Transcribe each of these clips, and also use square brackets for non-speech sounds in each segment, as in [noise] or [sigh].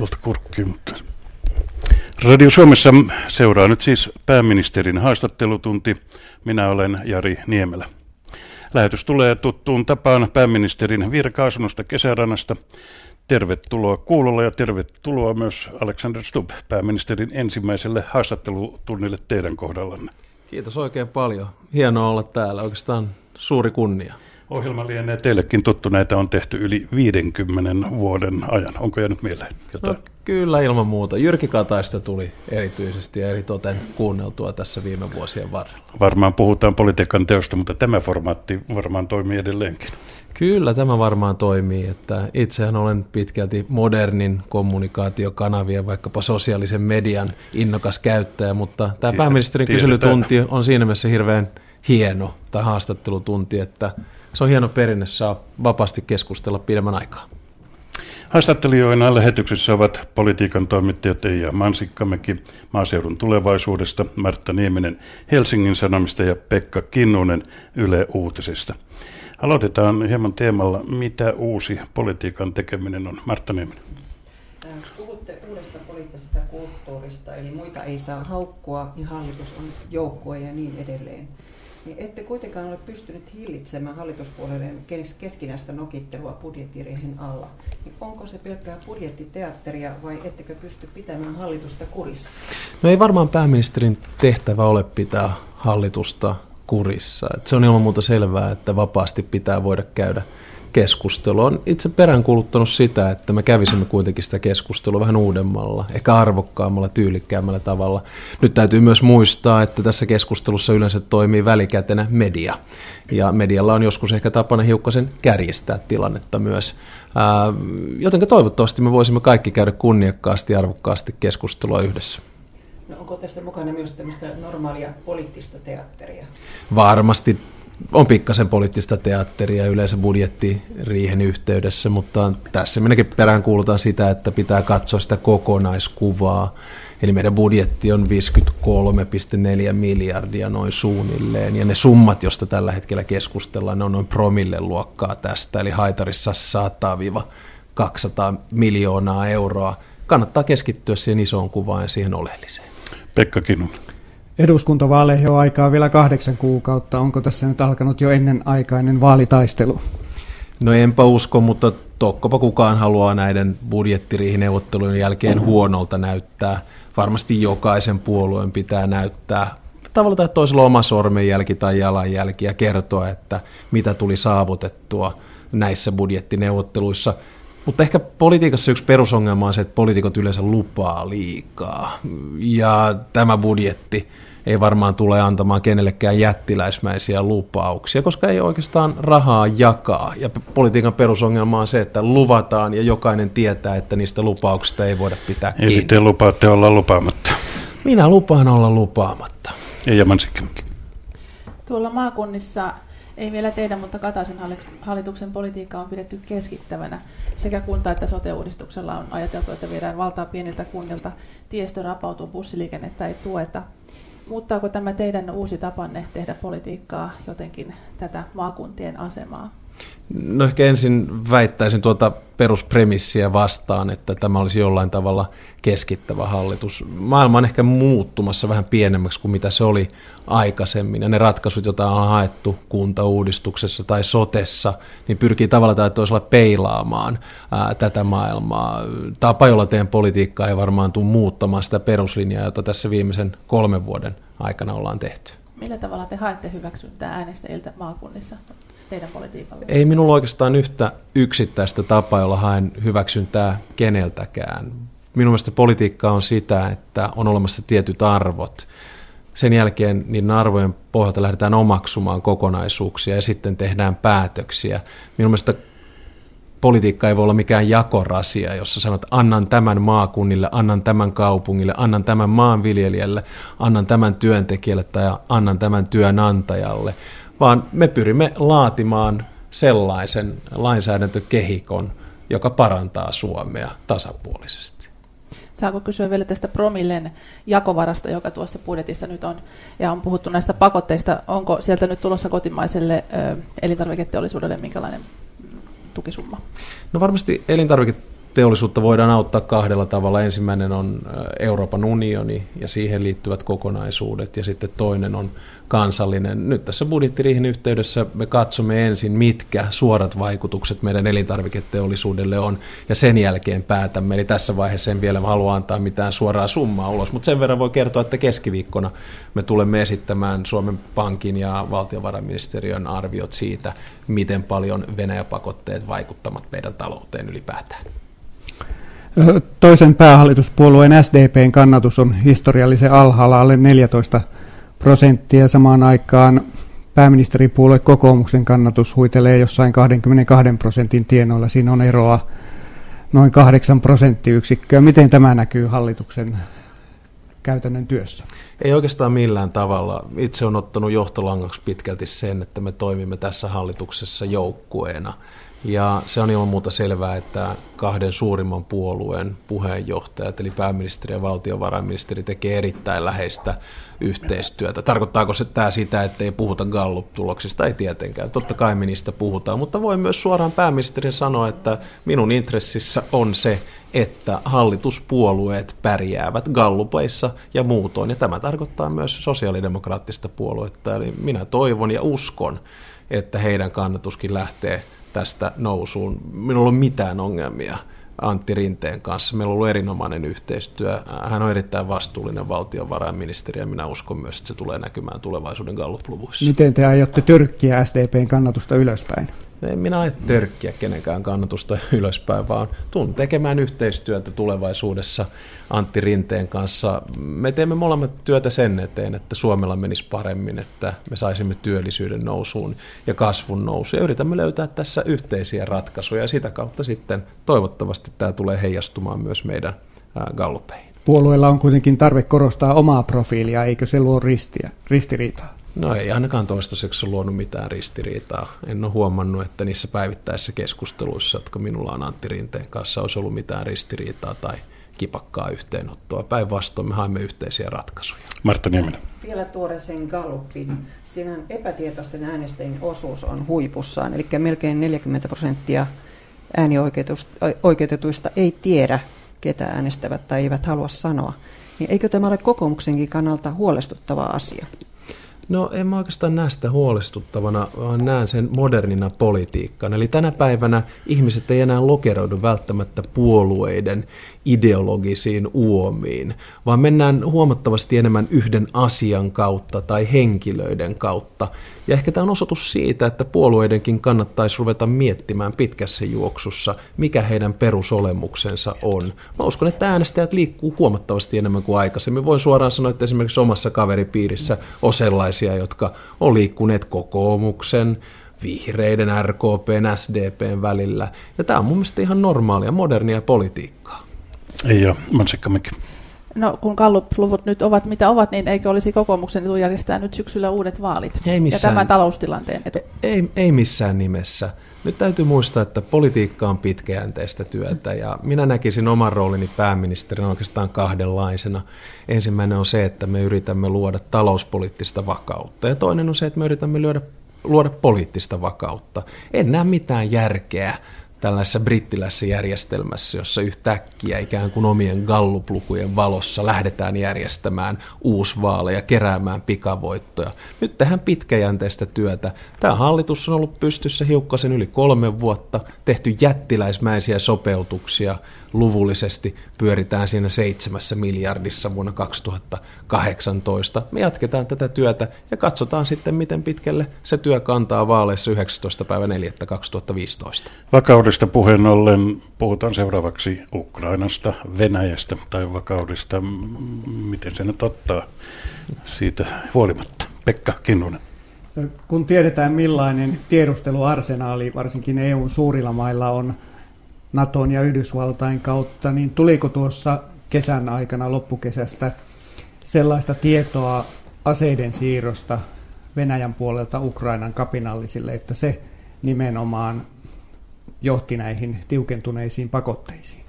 tuolta kurkkiin, mutta... Radio Suomessa seuraa nyt siis pääministerin haastattelutunti. Minä olen Jari Niemelä. Lähetys tulee tuttuun tapaan pääministerin virka-asunnosta kesärannasta. Tervetuloa kuulolla ja tervetuloa myös Alexander Stubb, pääministerin ensimmäiselle haastattelutunnille teidän kohdallanne. Kiitos oikein paljon. Hienoa olla täällä, oikeastaan suuri kunnia. Ohjelma lienee teillekin tuttu, näitä on tehty yli 50 vuoden ajan. Onko jäänyt mieleen jotain? No, kyllä ilman muuta. Jyrki Kataista tuli erityisesti ja eritoten kuunneltua tässä viime vuosien varrella. Varmaan puhutaan politiikan teosta, mutta tämä formaatti varmaan toimii edelleenkin. Kyllä tämä varmaan toimii, että itsehän olen pitkälti modernin kommunikaatiokanavien, vaikkapa sosiaalisen median innokas käyttäjä, mutta tämä pääministerin kyselytunti on siinä mielessä hirveän hieno, tai haastattelutunti, että se on hieno perinne, saa vapaasti keskustella pidemmän aikaa. Haastattelijoina lähetyksessä ovat politiikan toimittajat Eija Mansikkamäki maaseudun tulevaisuudesta, Martta Nieminen Helsingin Sanomista ja Pekka Kinnunen Yle Uutisista. Aloitetaan hieman teemalla, mitä uusi politiikan tekeminen on. Martta Nieminen. Puhutte uudesta poliittisesta kulttuurista, eli muita ei saa haukkua, niin hallitus on joukkue ja niin edelleen niin ette kuitenkaan ole pystynyt hillitsemään hallituspuolueiden keskinäistä nokittelua budjettiriihen alla. Niin onko se pelkkää budjettiteatteria vai ettekö pysty pitämään hallitusta kurissa? No ei varmaan pääministerin tehtävä ole pitää hallitusta kurissa. Et se on ilman muuta selvää, että vapaasti pitää voida käydä keskustelua. Olen itse peräänkuuluttanut sitä, että me kävisimme kuitenkin sitä keskustelua vähän uudemmalla, ehkä arvokkaammalla, tyylikkäämmällä tavalla. Nyt täytyy myös muistaa, että tässä keskustelussa yleensä toimii välikätenä media. Ja medialla on joskus ehkä tapana hiukkasen kärjistää tilannetta myös. Joten toivottavasti me voisimme kaikki käydä kunniakkaasti ja arvokkaasti keskustelua yhdessä. No onko tässä mukana myös tämmöistä normaalia poliittista teatteria? Varmasti on pikkasen poliittista teatteria yleensä budjettiriihen yhteydessä, mutta tässä minäkin perään kuulutaan sitä, että pitää katsoa sitä kokonaiskuvaa. Eli meidän budjetti on 53,4 miljardia noin suunnilleen, ja ne summat, joista tällä hetkellä keskustellaan, ne on noin promille luokkaa tästä, eli haitarissa 100-200 miljoonaa euroa. Kannattaa keskittyä siihen isoon kuvaan ja siihen oleelliseen. Pekka Kinnunen eduskuntavaaleihin on aikaa vielä kahdeksan kuukautta. Onko tässä nyt alkanut jo ennen aikainen vaalitaistelu? No enpä usko, mutta tokkopa kukaan haluaa näiden budjettiriihineuvottelujen jälkeen huonolta näyttää. Varmasti jokaisen puolueen pitää näyttää tavalla tai toisella oma sormenjälki tai jalanjälki ja kertoa, että mitä tuli saavutettua näissä budjettineuvotteluissa. Mutta ehkä politiikassa yksi perusongelma on se, että poliitikot yleensä lupaa liikaa. Ja tämä budjetti ei varmaan tule antamaan kenellekään jättiläismäisiä lupauksia, koska ei oikeastaan rahaa jakaa. Ja politiikan perusongelma on se, että luvataan ja jokainen tietää, että niistä lupauksista ei voida pitää kiinni. Eli te lupaatte olla lupaamatta. Minä lupaan olla lupaamatta. Ja Jamansikkimäki. Tuolla maakunnissa ei vielä teidän, mutta Kataisen hallituksen politiikka on pidetty keskittävänä. Sekä kunta- että sote-uudistuksella on ajateltu, että viedään valtaa pieniltä kunnilta. Tiestö rapautuu, bussiliikennettä ei tueta. Muuttaako tämä teidän uusi tapanne tehdä politiikkaa jotenkin tätä maakuntien asemaa? No ehkä ensin väittäisin tuota peruspremissiä vastaan, että tämä olisi jollain tavalla keskittävä hallitus. Maailma on ehkä muuttumassa vähän pienemmäksi kuin mitä se oli aikaisemmin, ja ne ratkaisut, joita on haettu kuntauudistuksessa tai sotessa, niin pyrkii tavalla tai toisella peilaamaan ää, tätä maailmaa. Tapa, jolla teen politiikkaa ei varmaan tule muuttamaan sitä peruslinjaa, jota tässä viimeisen kolmen vuoden aikana ollaan tehty. Millä tavalla te haette hyväksyntää äänestäjiltä maakunnissa? Teidän politiikalle? Ei minulla oikeastaan yhtä yksittäistä tapaa, jolla haen hyväksyntää keneltäkään. Minun mielestä politiikka on sitä, että on olemassa tietyt arvot. Sen jälkeen niiden arvojen pohjalta lähdetään omaksumaan kokonaisuuksia ja sitten tehdään päätöksiä. Minun mielestä politiikka ei voi olla mikään jakorasia, jossa sanot, annan tämän maakunnille, annan tämän kaupungille, annan tämän maanviljelijälle, annan tämän työntekijälle tai annan tämän työnantajalle, vaan me pyrimme laatimaan sellaisen lainsäädäntökehikon, joka parantaa Suomea tasapuolisesti. Saako kysyä vielä tästä promillen jakovarasta, joka tuossa budjetissa nyt on, ja on puhuttu näistä pakotteista. Onko sieltä nyt tulossa kotimaiselle ö, elintarviketeollisuudelle minkälainen tukisumma? No varmasti elintarviketeollisuudelle teollisuutta voidaan auttaa kahdella tavalla. Ensimmäinen on Euroopan unioni ja siihen liittyvät kokonaisuudet, ja sitten toinen on kansallinen. Nyt tässä budjettiriihin yhteydessä me katsomme ensin, mitkä suorat vaikutukset meidän elintarviketeollisuudelle on, ja sen jälkeen päätämme. Eli tässä vaiheessa en vielä halua antaa mitään suoraa summaa ulos, mutta sen verran voi kertoa, että keskiviikkona me tulemme esittämään Suomen Pankin ja valtiovarainministeriön arviot siitä, miten paljon Venäjä-pakotteet vaikuttavat meidän talouteen ylipäätään. Toisen päähallituspuolueen SDPn kannatus on historiallisen alhaalla alle 14 prosenttia. Samaan aikaan pääministeripuolue kokoomuksen kannatus huitelee jossain 22 prosentin tienoilla. Siinä on eroa noin 8 prosenttiyksikköä. Miten tämä näkyy hallituksen käytännön työssä? Ei oikeastaan millään tavalla. Itse on ottanut johtolangaksi pitkälti sen, että me toimimme tässä hallituksessa joukkueena – ja se on ilman muuta selvää, että kahden suurimman puolueen puheenjohtajat, eli pääministeri ja valtiovarainministeri, tekee erittäin läheistä yhteistyötä. Tarkoittaako se tämä sitä, että ei puhuta Gallup-tuloksista? Ei tietenkään. Totta kai me niistä puhutaan, mutta voi myös suoraan pääministeri sanoa, että minun intressissä on se, että hallituspuolueet pärjäävät gallupeissa ja muutoin. Ja tämä tarkoittaa myös sosiaalidemokraattista puoluetta. Eli minä toivon ja uskon, että heidän kannatuskin lähtee tästä nousuun. Minulla ole mitään ongelmia Antti Rinteen kanssa. Meillä on ollut erinomainen yhteistyö. Hän on erittäin vastuullinen valtiovarainministeri ja minä uskon myös, että se tulee näkymään tulevaisuuden Gallup-luvuissa. Miten te aiotte tyrkkiä SDPn kannatusta ylöspäin? En minä aio törkkiä kenenkään kannatusta [laughs] ylöspäin, vaan tuun tekemään yhteistyötä tulevaisuudessa Antti Rinteen kanssa. Me teemme molemmat työtä sen eteen, että Suomella menisi paremmin, että me saisimme työllisyyden nousuun ja kasvun nousuun. Ja yritämme löytää tässä yhteisiä ratkaisuja ja sitä kautta sitten toivottavasti tämä tulee heijastumaan myös meidän gallupeihin. Puolueella on kuitenkin tarve korostaa omaa profiilia, eikö se luo ristiä, ristiriitaa? No ei ainakaan toistaiseksi ole luonut mitään ristiriitaa. En ole huomannut, että niissä päivittäisissä keskusteluissa, jotka minulla on Antti Rinteen kanssa, olisi ollut mitään ristiriitaa tai kipakkaa yhteenottoa. Päinvastoin me haemme yhteisiä ratkaisuja. Martta Nieminen. Vielä tuoreeseen Gallupin. Siinä epätietoisten äänestäjien osuus on huipussaan, eli melkein 40 prosenttia äänioikeutetuista ei tiedä, ketä äänestävät tai eivät halua sanoa. Niin eikö tämä ole kokoomuksenkin kannalta huolestuttava asia? No en mä oikeastaan näe sitä huolestuttavana, vaan näen sen modernina politiikkana. Eli tänä päivänä ihmiset ei enää lokeroidu välttämättä puolueiden ideologisiin uomiin, vaan mennään huomattavasti enemmän yhden asian kautta tai henkilöiden kautta. Ja ehkä tämä on osoitus siitä, että puolueidenkin kannattaisi ruveta miettimään pitkässä juoksussa, mikä heidän perusolemuksensa on. Mä uskon, että äänestäjät liikkuu huomattavasti enemmän kuin aikaisemmin. Voin suoraan sanoa, että esimerkiksi omassa kaveripiirissä on sellaisia, jotka on liikkuneet kokoomuksen, vihreiden, RKPn, SDPn välillä. Ja tämä on mun mielestä ihan normaalia, modernia politiikkaa. Ei ole. No kun Gallup-luvut nyt ovat mitä ovat, niin eikö olisi kokoomuksen etu järjestää nyt syksyllä uudet vaalit? Ei missään, ja tämän taloustilanteen etu? Ei, ei missään nimessä. Nyt täytyy muistaa, että politiikka on pitkäjänteistä työtä ja minä näkisin oman roolini pääministerinä oikeastaan kahdenlaisena. Ensimmäinen on se, että me yritämme luoda talouspoliittista vakautta ja toinen on se, että me yritämme luoda, luoda poliittista vakautta. En näe mitään järkeä tällaisessa brittilässä järjestelmässä, jossa yhtäkkiä ikään kuin omien galluplukujen valossa lähdetään järjestämään uusvaaleja, keräämään pikavoittoja. Nyt tehdään pitkäjänteistä työtä. Tämä hallitus on ollut pystyssä hiukkasen yli kolme vuotta, tehty jättiläismäisiä sopeutuksia luvullisesti pyöritään siinä seitsemässä miljardissa vuonna 2018. Me jatketaan tätä työtä ja katsotaan sitten, miten pitkälle se työ kantaa vaaleissa 19. päivä 4. 2015. Vakaudesta puheen ollen puhutaan seuraavaksi Ukrainasta, Venäjästä tai vakaudesta. Miten se nyt ottaa siitä huolimatta? Pekka Kinnunen. Kun tiedetään millainen tiedusteluarsenaali varsinkin EUn suurilla mailla on Naton ja Yhdysvaltain kautta, niin tuliko tuossa kesän aikana loppukesästä sellaista tietoa aseiden siirrosta Venäjän puolelta Ukrainan kapinallisille, että se nimenomaan johti näihin tiukentuneisiin pakotteisiin?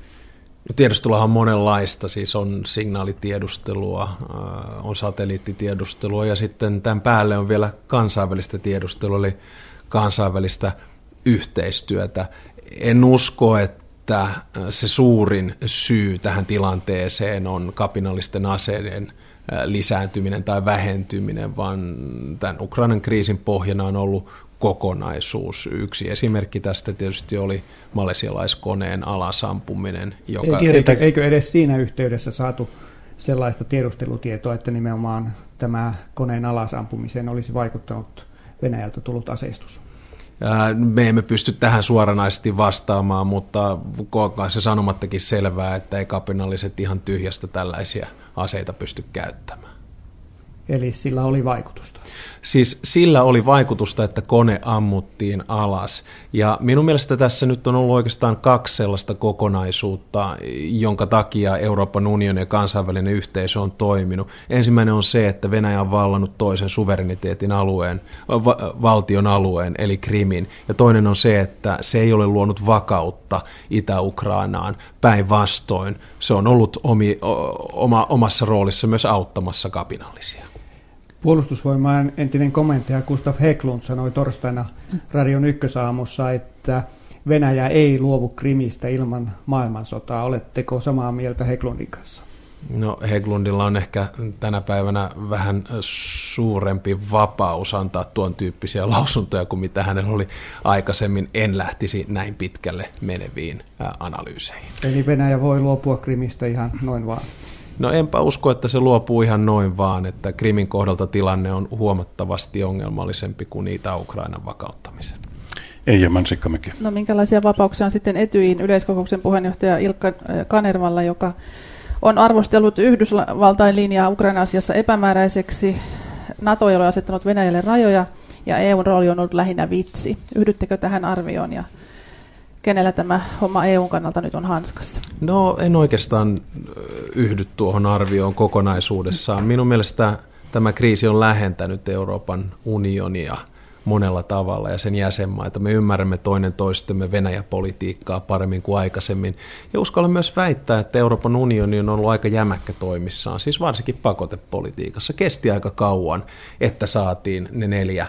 No tiedusteluhan on monenlaista, siis on signaalitiedustelua, äh, on satelliittitiedustelua ja sitten tämän päälle on vielä kansainvälistä tiedustelua, eli kansainvälistä yhteistyötä en usko, että että se suurin syy tähän tilanteeseen on kapinallisten aseiden lisääntyminen tai vähentyminen, vaan tämän Ukrainan kriisin pohjana on ollut kokonaisuus. Yksi esimerkki tästä tietysti oli malesialaiskoneen alasampuminen. Joka... Eikö, eikö edes siinä yhteydessä saatu sellaista tiedustelutietoa, että nimenomaan tämä koneen alasampumiseen olisi vaikuttanut Venäjältä tullut aseistus? Me emme pysty tähän suoranaisesti vastaamaan, mutta koetaan se sanomattakin selvää, että ei kapinalliset ihan tyhjästä tällaisia aseita pysty käyttämään. Eli sillä oli vaikutusta. Siis sillä oli vaikutusta, että kone ammuttiin alas. Ja minun mielestä tässä nyt on ollut oikeastaan kaksi sellaista kokonaisuutta, jonka takia Euroopan unioni ja kansainvälinen yhteisö on toiminut. Ensimmäinen on se, että Venäjä on vallannut toisen suvereniteetin alueen, va- valtion alueen, eli Krimin. Ja toinen on se, että se ei ole luonut vakautta Itä-Ukrainaan. Päinvastoin se on ollut omi, oma, omassa roolissa myös auttamassa kapinallisia. Puolustusvoimaan entinen komentaja Gustav Heklund sanoi torstaina Radion ykkösaamussa, että Venäjä ei luovu Krimistä ilman maailmansotaa. Oletteko samaa mieltä Heklundin kanssa? No Heglundilla on ehkä tänä päivänä vähän suurempi vapaus antaa tuon tyyppisiä lausuntoja kuin mitä hänellä oli aikaisemmin. En lähtisi näin pitkälle meneviin analyyseihin. Eli Venäjä voi luopua Krimistä ihan noin vaan? No enpä usko, että se luopuu ihan noin vaan, että Krimin kohdalta tilanne on huomattavasti ongelmallisempi kuin niitä Ukrainan vakauttamisen. Ei, Mansikkamäki. No minkälaisia vapauksia on sitten Etyin yleiskokouksen puheenjohtaja Ilkka Kanervalla, joka on arvostellut Yhdysvaltain linjaa Ukraina-asiassa epämääräiseksi. NATO ei ole asettanut Venäjälle rajoja ja EUn rooli on ollut lähinnä vitsi. Yhdyttekö tähän arvioon ja kenellä tämä homma EUn kannalta nyt on hanskassa? No en oikeastaan yhdy tuohon arvioon kokonaisuudessaan. Minun mielestä tämä kriisi on lähentänyt Euroopan unionia monella tavalla ja sen jäsenmaita. Me ymmärrämme toinen toistemme Venäjä-politiikkaa paremmin kuin aikaisemmin. Ja uskallan myös väittää, että Euroopan unioni on ollut aika jämäkkä toimissaan, siis varsinkin pakotepolitiikassa. Kesti aika kauan, että saatiin ne neljä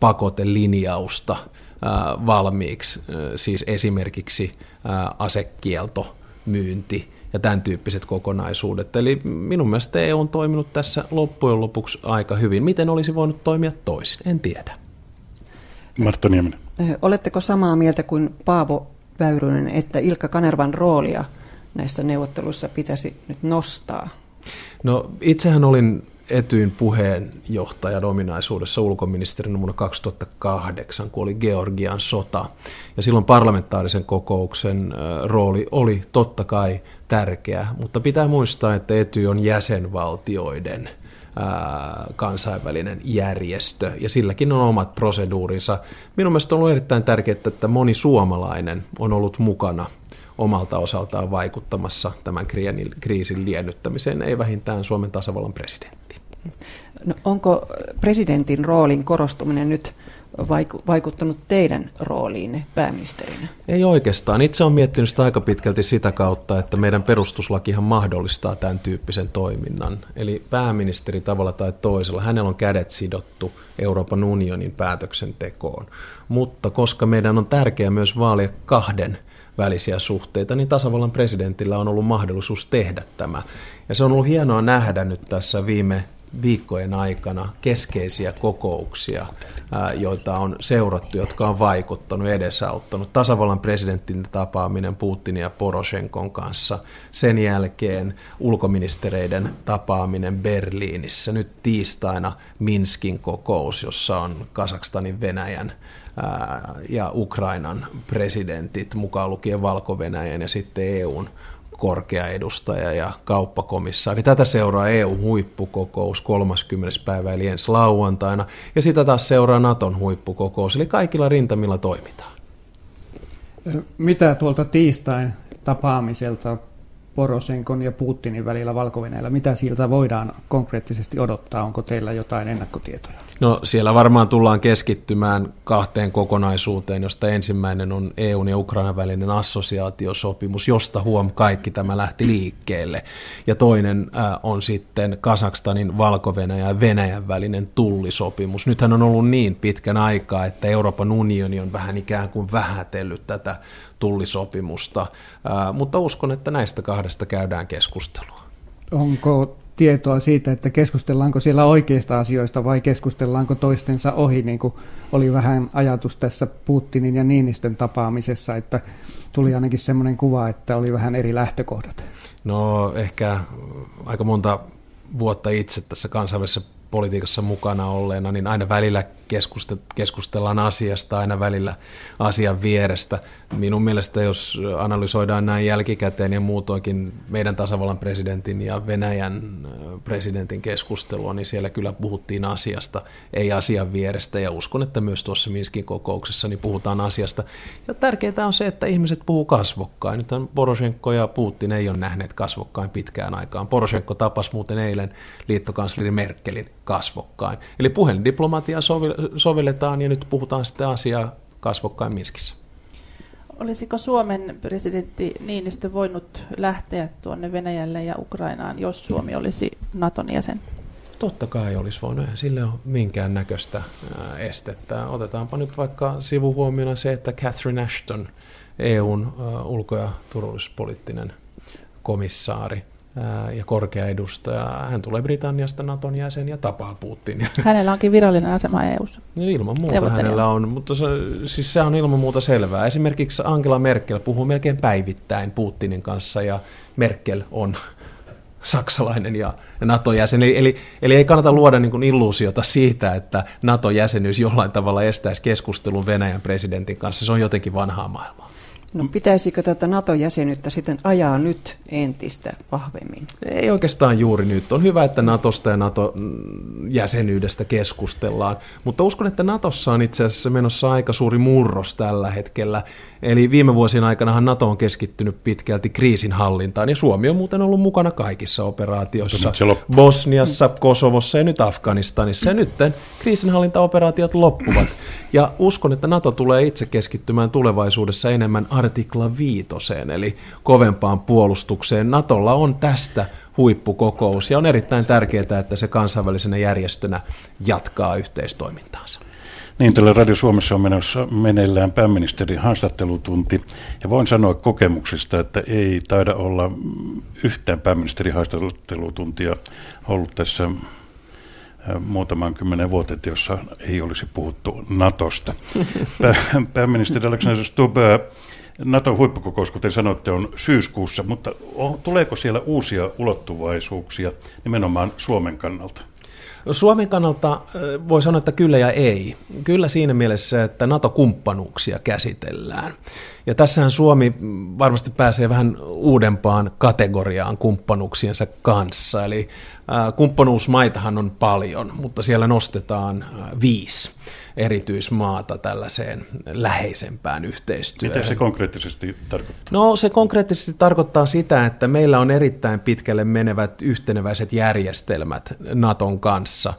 pakotelinjausta valmiiksi, siis esimerkiksi asekielto, myynti ja tämän tyyppiset kokonaisuudet. Eli minun mielestä EU on toiminut tässä loppujen lopuksi aika hyvin. Miten olisi voinut toimia toisin? En tiedä. Martta Nieminen. Oletteko samaa mieltä kuin Paavo Väyrynen, että Ilkka Kanervan roolia näissä neuvotteluissa pitäisi nyt nostaa? No itsehän olin Etyin puheenjohtajan ominaisuudessa ulkoministerin vuonna 2008, kun oli Georgian sota. Ja silloin parlamentaarisen kokouksen rooli oli totta kai tärkeä, mutta pitää muistaa, että Ety on jäsenvaltioiden kansainvälinen järjestö, ja silläkin on omat proseduurinsa. Minun mielestä on ollut erittäin tärkeää, että moni suomalainen on ollut mukana omalta osaltaan vaikuttamassa tämän kriisin liennyttämiseen, ei vähintään Suomen tasavallan presidentti. No, onko presidentin roolin korostuminen nyt vaikuttanut teidän rooliinne pääministerinä? Ei oikeastaan. Itse olen miettinyt sitä aika pitkälti sitä kautta, että meidän perustuslakihan mahdollistaa tämän tyyppisen toiminnan. Eli pääministeri tavalla tai toisella, hänellä on kädet sidottu Euroopan unionin päätöksentekoon. Mutta koska meidän on tärkeää myös vaalia kahden välisiä suhteita, niin tasavallan presidentillä on ollut mahdollisuus tehdä tämä. Ja se on ollut hienoa nähdä nyt tässä viime viikkojen aikana keskeisiä kokouksia, joita on seurattu, jotka on vaikuttanut, edesauttanut. Tasavallan presidentin tapaaminen Putinin ja Poroshenkon kanssa. Sen jälkeen ulkoministereiden tapaaminen Berliinissä. Nyt tiistaina Minskin kokous, jossa on Kasakstanin, Venäjän ja Ukrainan presidentit, mukaan lukien valko ja sitten EUn korkea edustaja ja kauppakomissaari. Tätä seuraa EU-huippukokous 30. päivä eli ensi lauantaina ja sitä taas seuraa Naton huippukokous, eli kaikilla rintamilla toimitaan. Mitä tuolta tiistain tapaamiselta Porosenkon ja Putinin välillä valko mitä siltä voidaan konkreettisesti odottaa? Onko teillä jotain ennakkotietoja? No siellä varmaan tullaan keskittymään kahteen kokonaisuuteen, josta ensimmäinen on EUn ja Ukrainan välinen assosiaatiosopimus, josta huom kaikki tämä lähti liikkeelle. Ja toinen äh, on sitten Kasakstanin, valko ja Venäjän välinen tullisopimus. Nythän on ollut niin pitkän aikaa, että Euroopan unioni on vähän ikään kuin vähätellyt tätä tullisopimusta, äh, mutta uskon, että näistä kahdesta käydään keskustelua. Onko tietoa siitä, että keskustellaanko siellä oikeista asioista vai keskustellaanko toistensa ohi, niin kuin oli vähän ajatus tässä Putinin ja Niinistön tapaamisessa, että tuli ainakin semmoinen kuva, että oli vähän eri lähtökohdat. No ehkä aika monta vuotta itse tässä kansainvälisessä politiikassa mukana olleena, niin aina välillä keskustellaan asiasta, aina välillä asian vierestä. Minun mielestä, jos analysoidaan näin jälkikäteen ja muutoinkin meidän tasavallan presidentin ja Venäjän presidentin keskustelua, niin siellä kyllä puhuttiin asiasta, ei asian vierestä. Ja uskon, että myös tuossa Minskin kokouksessa niin puhutaan asiasta. Ja tärkeintä on se, että ihmiset puhuu kasvokkain. Nyt Poroshenko ja Putin ei ole nähneet kasvokkain pitkään aikaan. Poroshenko tapasi muuten eilen liittokansleri Merkelin kasvokkain. Eli puhelindiplomatiaa sovelletaan ja nyt puhutaan sitten asiaa kasvokkain Minskissä. Olisiko Suomen presidentti Niinistö voinut lähteä tuonne Venäjälle ja Ukrainaan, jos Suomi olisi Naton jäsen? Totta kai olisi voinut. Sille on minkään näköistä estettä. Otetaanpa nyt vaikka sivuhuomiona se, että Catherine Ashton, EUn ulko- ja turvallisuuspoliittinen komissaari, ja korkea edustaja. Hän tulee Britanniasta Naton jäsen ja tapaa Putinia. [laughs] Hänellä onkin virallinen asema EU-ssa. No ilman muuta hänellä on, mutta se, siis se on ilman muuta selvää. Esimerkiksi Angela Merkel puhuu melkein päivittäin Putinin kanssa ja Merkel on [laughs] saksalainen ja NATO-jäsen. Eli, eli, eli ei kannata luoda niin illuusiota siitä, että NATO-jäsenyys jollain tavalla estäisi keskustelun Venäjän presidentin kanssa. Se on jotenkin vanhaa maailmaa. No pitäisikö tätä NATO-jäsenyyttä sitten ajaa nyt entistä vahvemmin? Ei oikeastaan juuri nyt. On hyvä, että Natosta ja NATO-jäsenyydestä keskustellaan, mutta uskon, että Natossa on itse asiassa menossa aika suuri murros tällä hetkellä. Eli viime vuosien aikana NATO on keskittynyt pitkälti kriisinhallintaan, ja Suomi on muuten ollut mukana kaikissa operaatioissa. Bosniassa, Kosovossa ja nyt Afganistanissa. Ja nyt kriisinhallintaoperaatiot loppuvat. Ja uskon, että NATO tulee itse keskittymään tulevaisuudessa enemmän artikla viitoseen, eli kovempaan puolustukseen. NATOlla on tästä huippukokous, ja on erittäin tärkeää, että se kansainvälisenä järjestönä jatkaa yhteistoimintaansa. Niin, tällä Radio Suomessa on menossa meneillään pääministerin haastattelutunti. Ja voin sanoa kokemuksesta, että ei taida olla yhtään pääministerin haastattelutuntia ollut tässä muutaman kymmenen vuotta, jossa ei olisi puhuttu Natosta. [laughs] Pääministeri Alexander Stubb, Naton huippukokous, kuten sanoitte, on syyskuussa, mutta tuleeko siellä uusia ulottuvaisuuksia nimenomaan Suomen kannalta? Suomen kannalta voi sanoa, että kyllä ja ei. Kyllä siinä mielessä, että NATO-kumppanuuksia käsitellään. Ja tässähän Suomi varmasti pääsee vähän uudempaan kategoriaan kumppanuuksiensa kanssa. Eli kumppanuusmaitahan on paljon, mutta siellä nostetaan viisi erityismaata tällaiseen läheisempään yhteistyöhön. Mitä se konkreettisesti tarkoittaa? No se konkreettisesti tarkoittaa sitä, että meillä on erittäin pitkälle menevät yhteneväiset järjestelmät Naton kanssa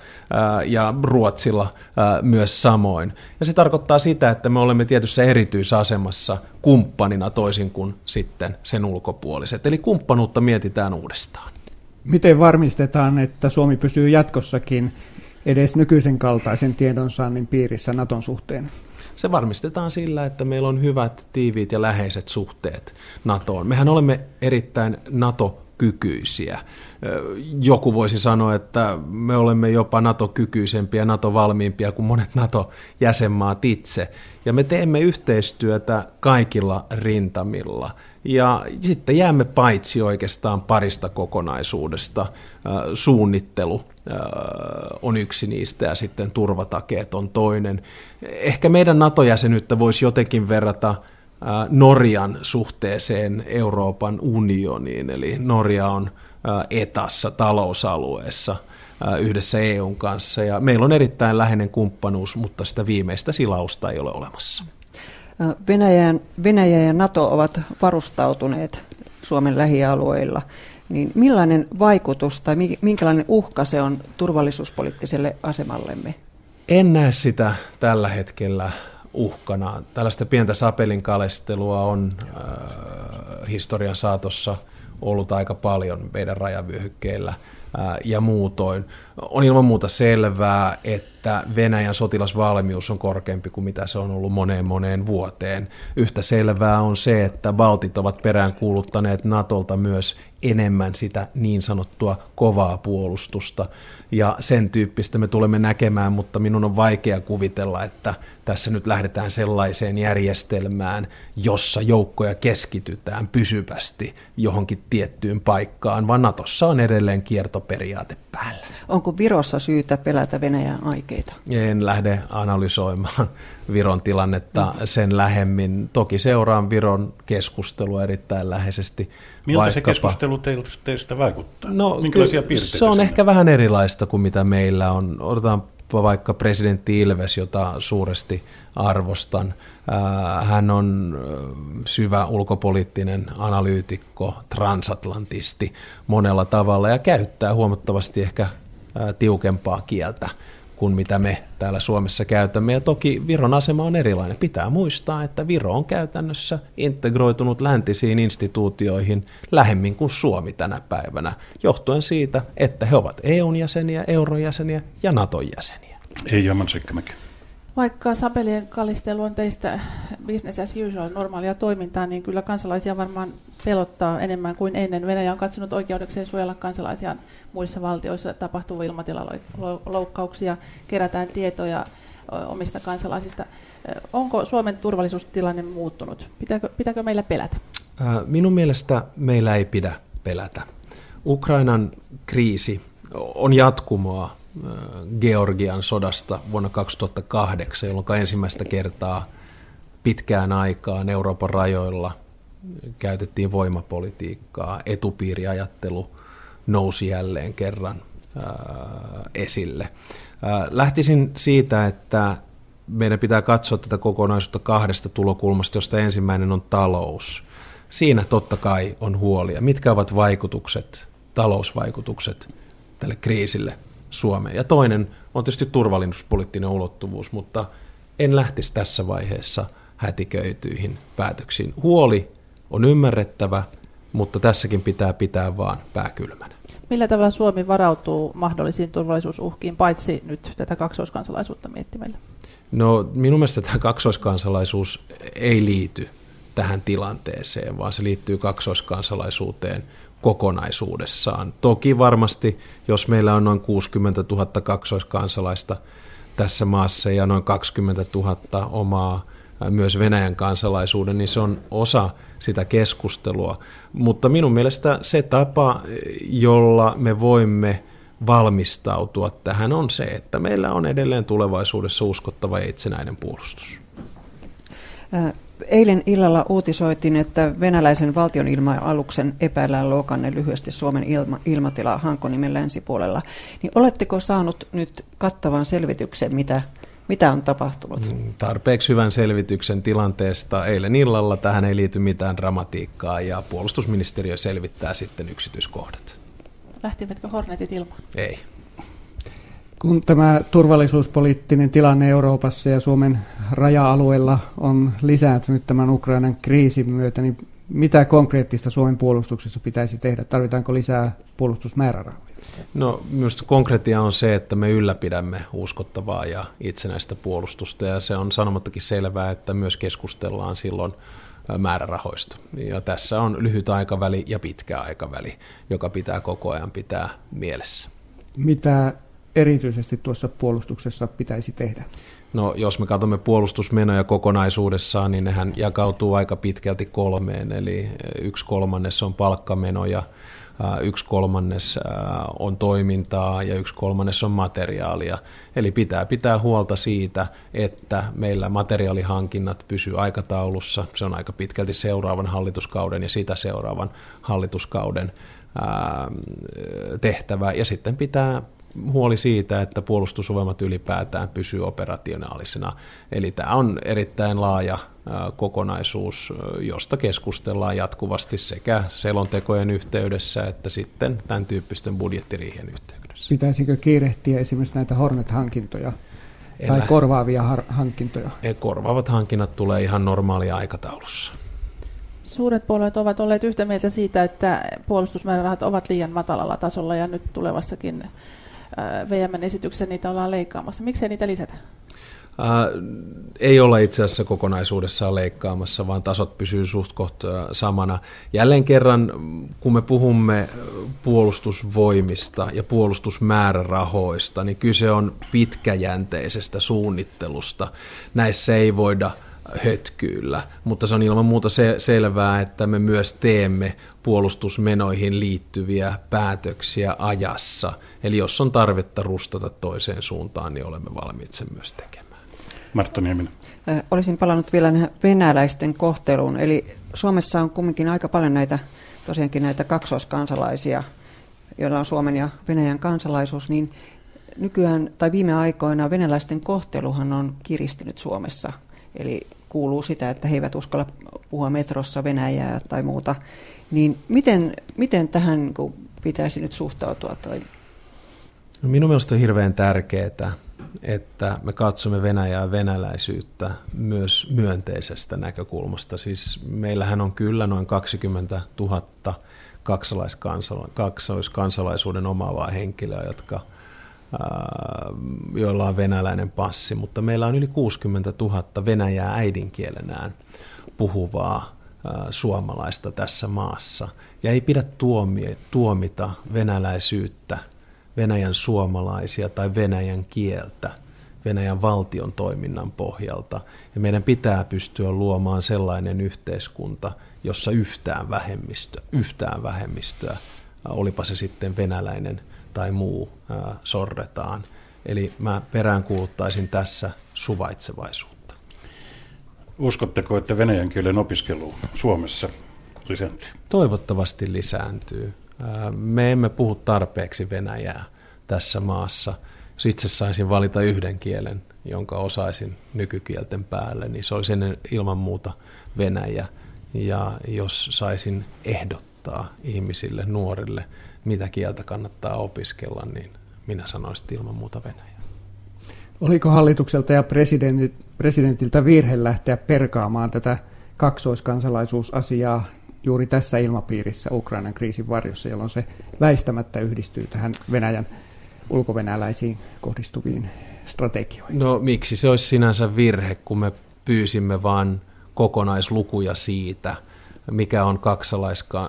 ja Ruotsilla myös samoin. Ja se tarkoittaa sitä, että me olemme tietyssä erityisasemassa kumppanina toisin kuin sitten sen ulkopuoliset. Eli kumppanuutta mietitään uudestaan. Miten varmistetaan, että Suomi pysyy jatkossakin edes nykyisen kaltaisen tiedonsaannin piirissä Naton suhteen? Se varmistetaan sillä, että meillä on hyvät, tiiviit ja läheiset suhteet NATOon. Mehän olemme erittäin NATO-kykyisiä. Joku voisi sanoa, että me olemme jopa NATO-kykyisempiä, NATO-valmiimpia kuin monet NATO-jäsenmaat itse. Ja me teemme yhteistyötä kaikilla rintamilla – ja sitten jäämme paitsi oikeastaan parista kokonaisuudesta. Suunnittelu on yksi niistä ja sitten turvatakeet on toinen. Ehkä meidän NATO-jäsenyyttä voisi jotenkin verrata Norjan suhteeseen Euroopan unioniin, eli Norja on etassa talousalueessa yhdessä EUn kanssa, ja meillä on erittäin läheinen kumppanuus, mutta sitä viimeistä silausta ei ole olemassa. Venäjän, Venäjä ja NATO ovat varustautuneet Suomen lähialueilla, niin millainen vaikutus tai minkälainen uhka se on turvallisuuspoliittiselle asemallemme? En näe sitä tällä hetkellä uhkana. Tällaista pientä sapelin kalestelua on äh, historian saatossa ollut aika paljon meidän rajavyöhykkeillä äh, ja muutoin. On ilman muuta selvää, että Venäjän sotilasvalmius on korkeampi kuin mitä se on ollut moneen moneen vuoteen. Yhtä selvää on se, että Baltit ovat peräänkuuluttaneet Natolta myös enemmän sitä niin sanottua kovaa puolustusta ja sen tyyppistä me tulemme näkemään, mutta minun on vaikea kuvitella, että tässä nyt lähdetään sellaiseen järjestelmään, jossa joukkoja keskitytään pysyvästi johonkin tiettyyn paikkaan, vaan Natossa on edelleen kiertoperiaate päällä. Onko Virossa syytä pelätä Venäjän aikeita? En lähde analysoimaan Viron tilannetta sen lähemmin. Toki seuraan Viron keskustelua erittäin läheisesti. Miltä vaikkapa... se keskustelu teistä vaikuttaa? No, Minkälaisia piirteitä se on sinne? ehkä vähän erilaista kuin mitä meillä on. Odotetaan vaikka presidentti Ilves, jota suuresti arvostan. Hän on syvä ulkopoliittinen analyytikko, transatlantisti monella tavalla ja käyttää huomattavasti ehkä tiukempaa kieltä kuin mitä me täällä Suomessa käytämme. Ja toki Viron asema on erilainen. Pitää muistaa, että Viro on käytännössä integroitunut läntisiin instituutioihin lähemmin kuin Suomi tänä päivänä, johtuen siitä, että he ovat EUn jäseniä, euron jäseniä ja Naton jäseniä. Ei Jaman Sekkämäki. Vaikka sapelien kallistelu on teistä business as usual, normaalia toimintaa, niin kyllä kansalaisia varmaan pelottaa enemmän kuin ennen. Venäjä on katsonut oikeudekseen suojella kansalaisiaan muissa valtioissa tapahtuu ilmatilaloukkauksia, kerätään tietoja omista kansalaisista. Onko Suomen turvallisuustilanne muuttunut? Pitääkö, pitääkö meillä pelätä? Minun mielestä meillä ei pidä pelätä. Ukrainan kriisi on jatkumoa Georgian sodasta vuonna 2008, jolloin ensimmäistä kertaa pitkään aikaan Euroopan rajoilla käytettiin voimapolitiikkaa, etupiiriajattelu nousi jälleen kerran esille. Lähtisin siitä, että meidän pitää katsoa tätä kokonaisuutta kahdesta tulokulmasta, josta ensimmäinen on talous. Siinä totta kai on huolia. Mitkä ovat vaikutukset, talousvaikutukset tälle kriisille Suomeen? Ja toinen on tietysti turvallisuuspoliittinen ulottuvuus, mutta en lähtisi tässä vaiheessa hätiköityihin päätöksiin. Huoli on ymmärrettävä, mutta tässäkin pitää pitää vaan pääkylmänä. Millä tavalla Suomi varautuu mahdollisiin turvallisuusuhkiin, paitsi nyt tätä kaksoiskansalaisuutta miettimällä? No minun mielestä tämä kaksoiskansalaisuus ei liity tähän tilanteeseen, vaan se liittyy kaksoiskansalaisuuteen kokonaisuudessaan. Toki varmasti, jos meillä on noin 60 000 kaksoiskansalaista tässä maassa ja noin 20 000 omaa myös Venäjän kansalaisuuden, niin se on osa sitä keskustelua. Mutta minun mielestä se tapa, jolla me voimme valmistautua tähän on se, että meillä on edelleen tulevaisuudessa uskottava ja itsenäinen puolustus. Eilen illalla uutisoitiin, että venäläisen valtion ilma-aluksen epäillään loukanneen lyhyesti Suomen ilma, ilmatilaa Hankonimen länsipuolella. Niin oletteko saanut nyt kattavan selvityksen, mitä mitä on tapahtunut? Mm, tarpeeksi hyvän selvityksen tilanteesta eilen illalla. Tähän ei liity mitään dramatiikkaa ja puolustusministeriö selvittää sitten yksityiskohdat. Lähtivätkö Hornetit ilmaan? Ei. Kun tämä turvallisuuspoliittinen tilanne Euroopassa ja Suomen raja-alueella on lisääntynyt tämän Ukrainan kriisin myötä, niin mitä konkreettista Suomen puolustuksessa pitäisi tehdä? Tarvitaanko lisää puolustusmäärärahoja? No minusta konkreettia on se, että me ylläpidämme uskottavaa ja itsenäistä puolustusta ja se on sanomattakin selvää, että myös keskustellaan silloin määrärahoista. Ja tässä on lyhyt aikaväli ja pitkä aikaväli, joka pitää koko ajan pitää mielessä. Mitä erityisesti tuossa puolustuksessa pitäisi tehdä? No jos me katsomme puolustusmenoja kokonaisuudessaan, niin nehän jakautuu aika pitkälti kolmeen, eli yksi kolmannes on palkkamenoja, yksi kolmannes on toimintaa ja yksi kolmannes on materiaalia. Eli pitää pitää huolta siitä, että meillä materiaalihankinnat pysyy aikataulussa. Se on aika pitkälti seuraavan hallituskauden ja sitä seuraavan hallituskauden tehtävä. Ja sitten pitää huoli siitä, että puolustusvoimat ylipäätään pysyy operationaalisena. Eli tämä on erittäin laaja kokonaisuus, josta keskustellaan jatkuvasti sekä selontekojen yhteydessä että sitten tämän tyyppisten budjettiriihien yhteydessä. Pitäisikö kiirehtiä esimerkiksi näitä Hornet-hankintoja Tai korvaavia har- hankintoja? Korvaavat hankinnat tulee ihan normaalia aikataulussa. Suuret puolueet ovat olleet yhtä mieltä siitä, että puolustusmäärärahat ovat liian matalalla tasolla ja nyt tulevassakin VMn esityksessä niitä ollaan leikkaamassa. Miksei niitä lisätä? Ää, ei olla itse asiassa kokonaisuudessaan leikkaamassa, vaan tasot pysyy suht koht samana. Jälleen kerran, kun me puhumme puolustusvoimista ja puolustusmäärärahoista, niin kyse on pitkäjänteisestä suunnittelusta. Näissä ei voida hötkyillä, mutta se on ilman muuta se, selvää, että me myös teemme puolustusmenoihin liittyviä päätöksiä ajassa. Eli jos on tarvetta rustata toiseen suuntaan, niin olemme valmiit sen myös tekemään. Martta Nieminen. Olisin palannut vielä venäläisten kohteluun. Eli Suomessa on kumminkin aika paljon näitä, tosiaankin näitä kaksoiskansalaisia, joilla on Suomen ja Venäjän kansalaisuus, niin nykyään tai viime aikoina venäläisten kohteluhan on kiristynyt Suomessa. Eli kuuluu sitä, että he eivät uskalla puhua metrossa Venäjää tai muuta. Niin miten, miten tähän pitäisi nyt suhtautua? Tai? No minun mielestä on hirveän tärkeää, että me katsomme Venäjää venäläisyyttä myös myönteisestä näkökulmasta. Siis meillähän on kyllä noin 20 000 kaksoiskansalaisuuden omaavaa henkilöä, jotka, joilla on venäläinen passi, mutta meillä on yli 60 000 Venäjää äidinkielenään puhuvaa suomalaista tässä maassa. Ja ei pidä tuomita venäläisyyttä Venäjän suomalaisia tai Venäjän kieltä Venäjän valtion toiminnan pohjalta. Ja meidän pitää pystyä luomaan sellainen yhteiskunta, jossa yhtään, vähemmistö, yhtään vähemmistöä, olipa se sitten venäläinen tai muu, sorretaan. Eli mä peräänkuuluttaisin tässä suvaitsevaisuutta. Uskotteko, että venäjän kielen opiskelu Suomessa lisääntyy? Toivottavasti lisääntyy. Me emme puhu tarpeeksi Venäjää tässä maassa. Jos itse saisin valita yhden kielen, jonka osaisin nykykielten päälle, niin se olisi ennen ilman muuta Venäjä. Ja jos saisin ehdottaa ihmisille, nuorille, mitä kieltä kannattaa opiskella, niin minä sanoisin ilman muuta Venäjä. Oliko hallitukselta ja presidentiltä virhe lähteä perkaamaan tätä kaksoiskansalaisuusasiaa juuri tässä ilmapiirissä Ukrainan kriisin varjossa, jolloin se väistämättä yhdistyy tähän Venäjän ulkovenäläisiin kohdistuviin strategioihin. No miksi se olisi sinänsä virhe, kun me pyysimme vain kokonaislukuja siitä, mikä on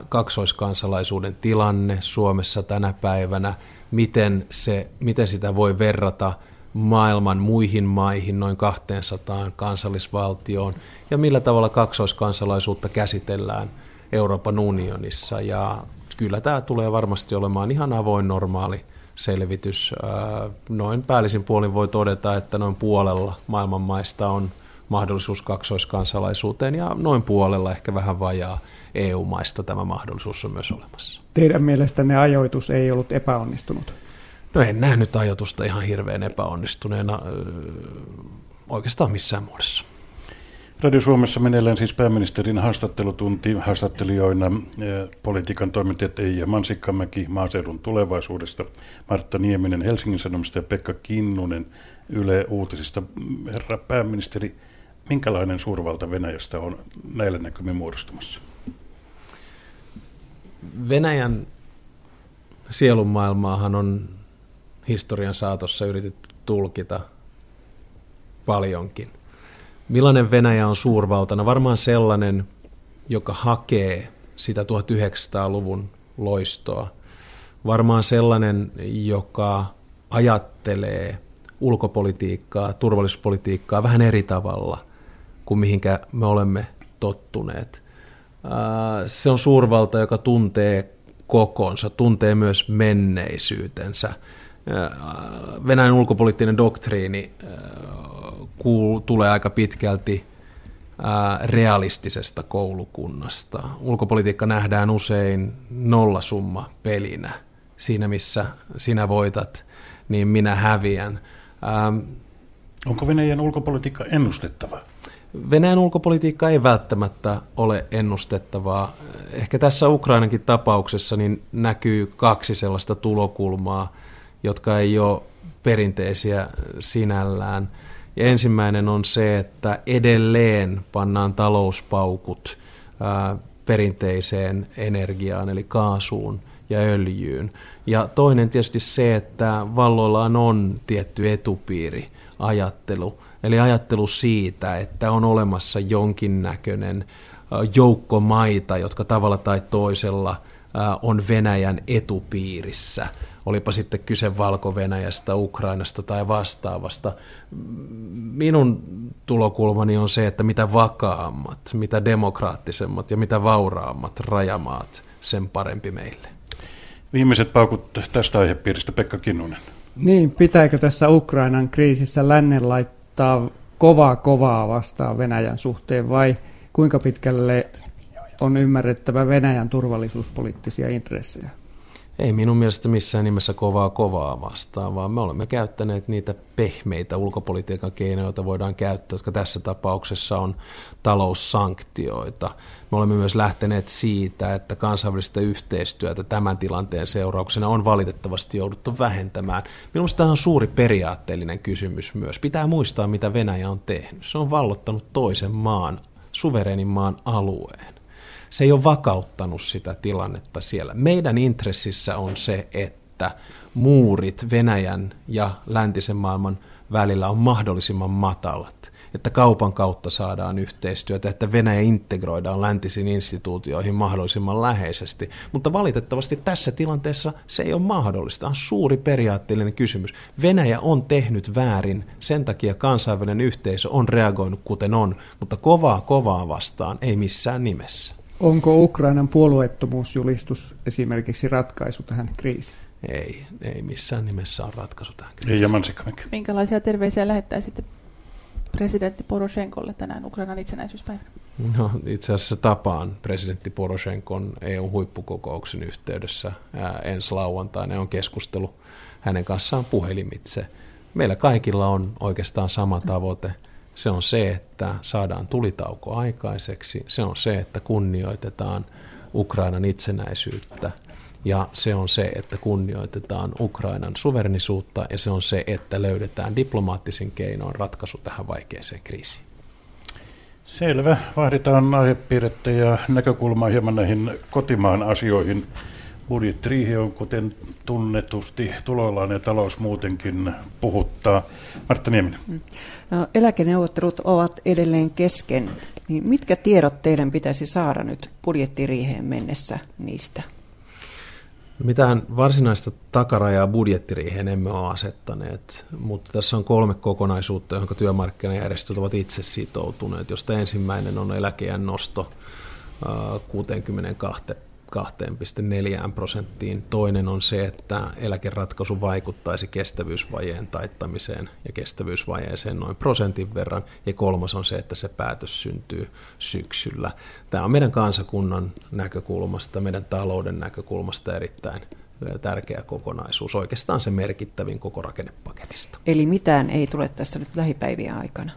kaksoiskansalaisuuden tilanne Suomessa tänä päivänä, miten, se, miten sitä voi verrata maailman muihin maihin, noin 200 kansallisvaltioon, ja millä tavalla kaksoiskansalaisuutta käsitellään Euroopan unionissa. Ja kyllä tämä tulee varmasti olemaan ihan avoin normaali selvitys. Noin päällisin puolin voi todeta, että noin puolella maailman maista on mahdollisuus kaksoiskansalaisuuteen ja noin puolella ehkä vähän vajaa EU-maista tämä mahdollisuus on myös olemassa. Teidän mielestänne ajoitus ei ollut epäonnistunut? No en nähnyt ajoitusta ihan hirveän epäonnistuneena oikeastaan missään muodossa. Radio Suomessa meneillään siis pääministerin haastattelutunti haastattelijoina politiikan toimittajat Eija Mansikkamäki maaseudun tulevaisuudesta, Martta Nieminen Helsingin Sanomista ja Pekka Kinnunen Yle Uutisista. Herra pääministeri, minkälainen suurvalta Venäjästä on näillä näkymin muodostumassa? Venäjän sielunmaailmaahan on historian saatossa yritetty tulkita paljonkin. Millainen Venäjä on suurvaltana? Varmaan sellainen, joka hakee sitä 1900-luvun loistoa. Varmaan sellainen, joka ajattelee ulkopolitiikkaa, turvallisuuspolitiikkaa vähän eri tavalla kuin mihinkä me olemme tottuneet. Se on suurvalta, joka tuntee kokonsa, tuntee myös menneisyytensä. Venäjän ulkopoliittinen doktriini tulee aika pitkälti realistisesta koulukunnasta. Ulkopolitiikka nähdään usein nollasumma pelinä. Siinä missä sinä voitat, niin minä häviän. Onko Venäjän ulkopolitiikka ennustettavaa? Venäjän ulkopolitiikka ei välttämättä ole ennustettavaa. Ehkä tässä Ukrainankin tapauksessa niin näkyy kaksi sellaista tulokulmaa, jotka ei ole perinteisiä sinällään. Ja ensimmäinen on se, että edelleen pannaan talouspaukut perinteiseen energiaan, eli kaasuun ja öljyyn. Ja toinen tietysti se, että valloillaan on tietty etupiiri ajattelu, eli ajattelu siitä, että on olemassa jonkinnäköinen joukko maita, jotka tavalla tai toisella on Venäjän etupiirissä. Olipa sitten kyse Valko-Venäjästä, Ukrainasta tai vastaavasta. Minun tulokulmani on se, että mitä vakaammat, mitä demokraattisemmat ja mitä vauraammat rajamaat, sen parempi meille. Viimeiset paukut tästä aihepiiristä, Pekka Kinnunen. Niin, pitääkö tässä Ukrainan kriisissä lännen laittaa kovaa kovaa vastaan Venäjän suhteen vai kuinka pitkälle on ymmärrettävä Venäjän turvallisuuspoliittisia intressejä? Ei minun mielestä missään nimessä kovaa kovaa vastaan, vaan me olemme käyttäneet niitä pehmeitä ulkopolitiikan keinoja, joita voidaan käyttää, jotka tässä tapauksessa on taloussanktioita. Me olemme myös lähteneet siitä, että kansainvälistä yhteistyötä tämän tilanteen seurauksena on valitettavasti jouduttu vähentämään. Minusta tämä on suuri periaatteellinen kysymys myös. Pitää muistaa, mitä Venäjä on tehnyt. Se on vallottanut toisen maan, suverenin maan alueen se ei ole vakauttanut sitä tilannetta siellä. Meidän intressissä on se, että muurit Venäjän ja läntisen maailman välillä on mahdollisimman matalat, että kaupan kautta saadaan yhteistyötä, että Venäjä integroidaan läntisiin instituutioihin mahdollisimman läheisesti. Mutta valitettavasti tässä tilanteessa se ei ole mahdollista. On suuri periaatteellinen kysymys. Venäjä on tehnyt väärin, sen takia kansainvälinen yhteisö on reagoinut kuten on, mutta kovaa kovaa vastaan ei missään nimessä. Onko Ukrainan puolueettomuusjulistus esimerkiksi ratkaisu tähän kriisiin? Ei, ei missään nimessä ole ratkaisu tähän kriisiin. Ei Minkälaisia terveisiä lähettäisitte presidentti Poroshenkolle tänään Ukrainan itsenäisyyspäivänä? No, itse asiassa tapaan presidentti Poroshenkon EU-huippukokouksen yhteydessä ää, ensi lauantaina on keskustelu hänen kanssaan puhelimitse. Meillä kaikilla on oikeastaan sama tavoite – se on se, että saadaan tulitauko aikaiseksi, se on se, että kunnioitetaan Ukrainan itsenäisyyttä ja se on se, että kunnioitetaan Ukrainan suverenisuutta ja se on se, että löydetään diplomaattisin keinoin ratkaisu tähän vaikeaseen kriisiin. Selvä. Vaihdetaan aihepiirrettä ja näkökulmaa hieman näihin kotimaan asioihin. Budjettiriihi on kuten tunnetusti tuloillaan ja talous muutenkin puhuttaa. Martta Nieminen. Mm. No, eläkeneuvottelut ovat edelleen kesken. Niin mitkä tiedot teidän pitäisi saada nyt budjettiriiheen mennessä niistä? Mitään varsinaista takarajaa budjettiriiheen emme ole asettaneet, mutta tässä on kolme kokonaisuutta, johon työmarkkinajärjestöt ovat itse sitoutuneet, josta ensimmäinen on eläkeän nosto 62 2,4 prosenttiin. Toinen on se, että eläkeratkaisu vaikuttaisi kestävyysvajeen taittamiseen ja kestävyysvajeeseen noin prosentin verran. Ja kolmas on se, että se päätös syntyy syksyllä. Tämä on meidän kansakunnan näkökulmasta, meidän talouden näkökulmasta erittäin tärkeä kokonaisuus, oikeastaan se merkittävin koko rakennepaketista. Eli mitään ei tule tässä nyt lähipäivien aikana?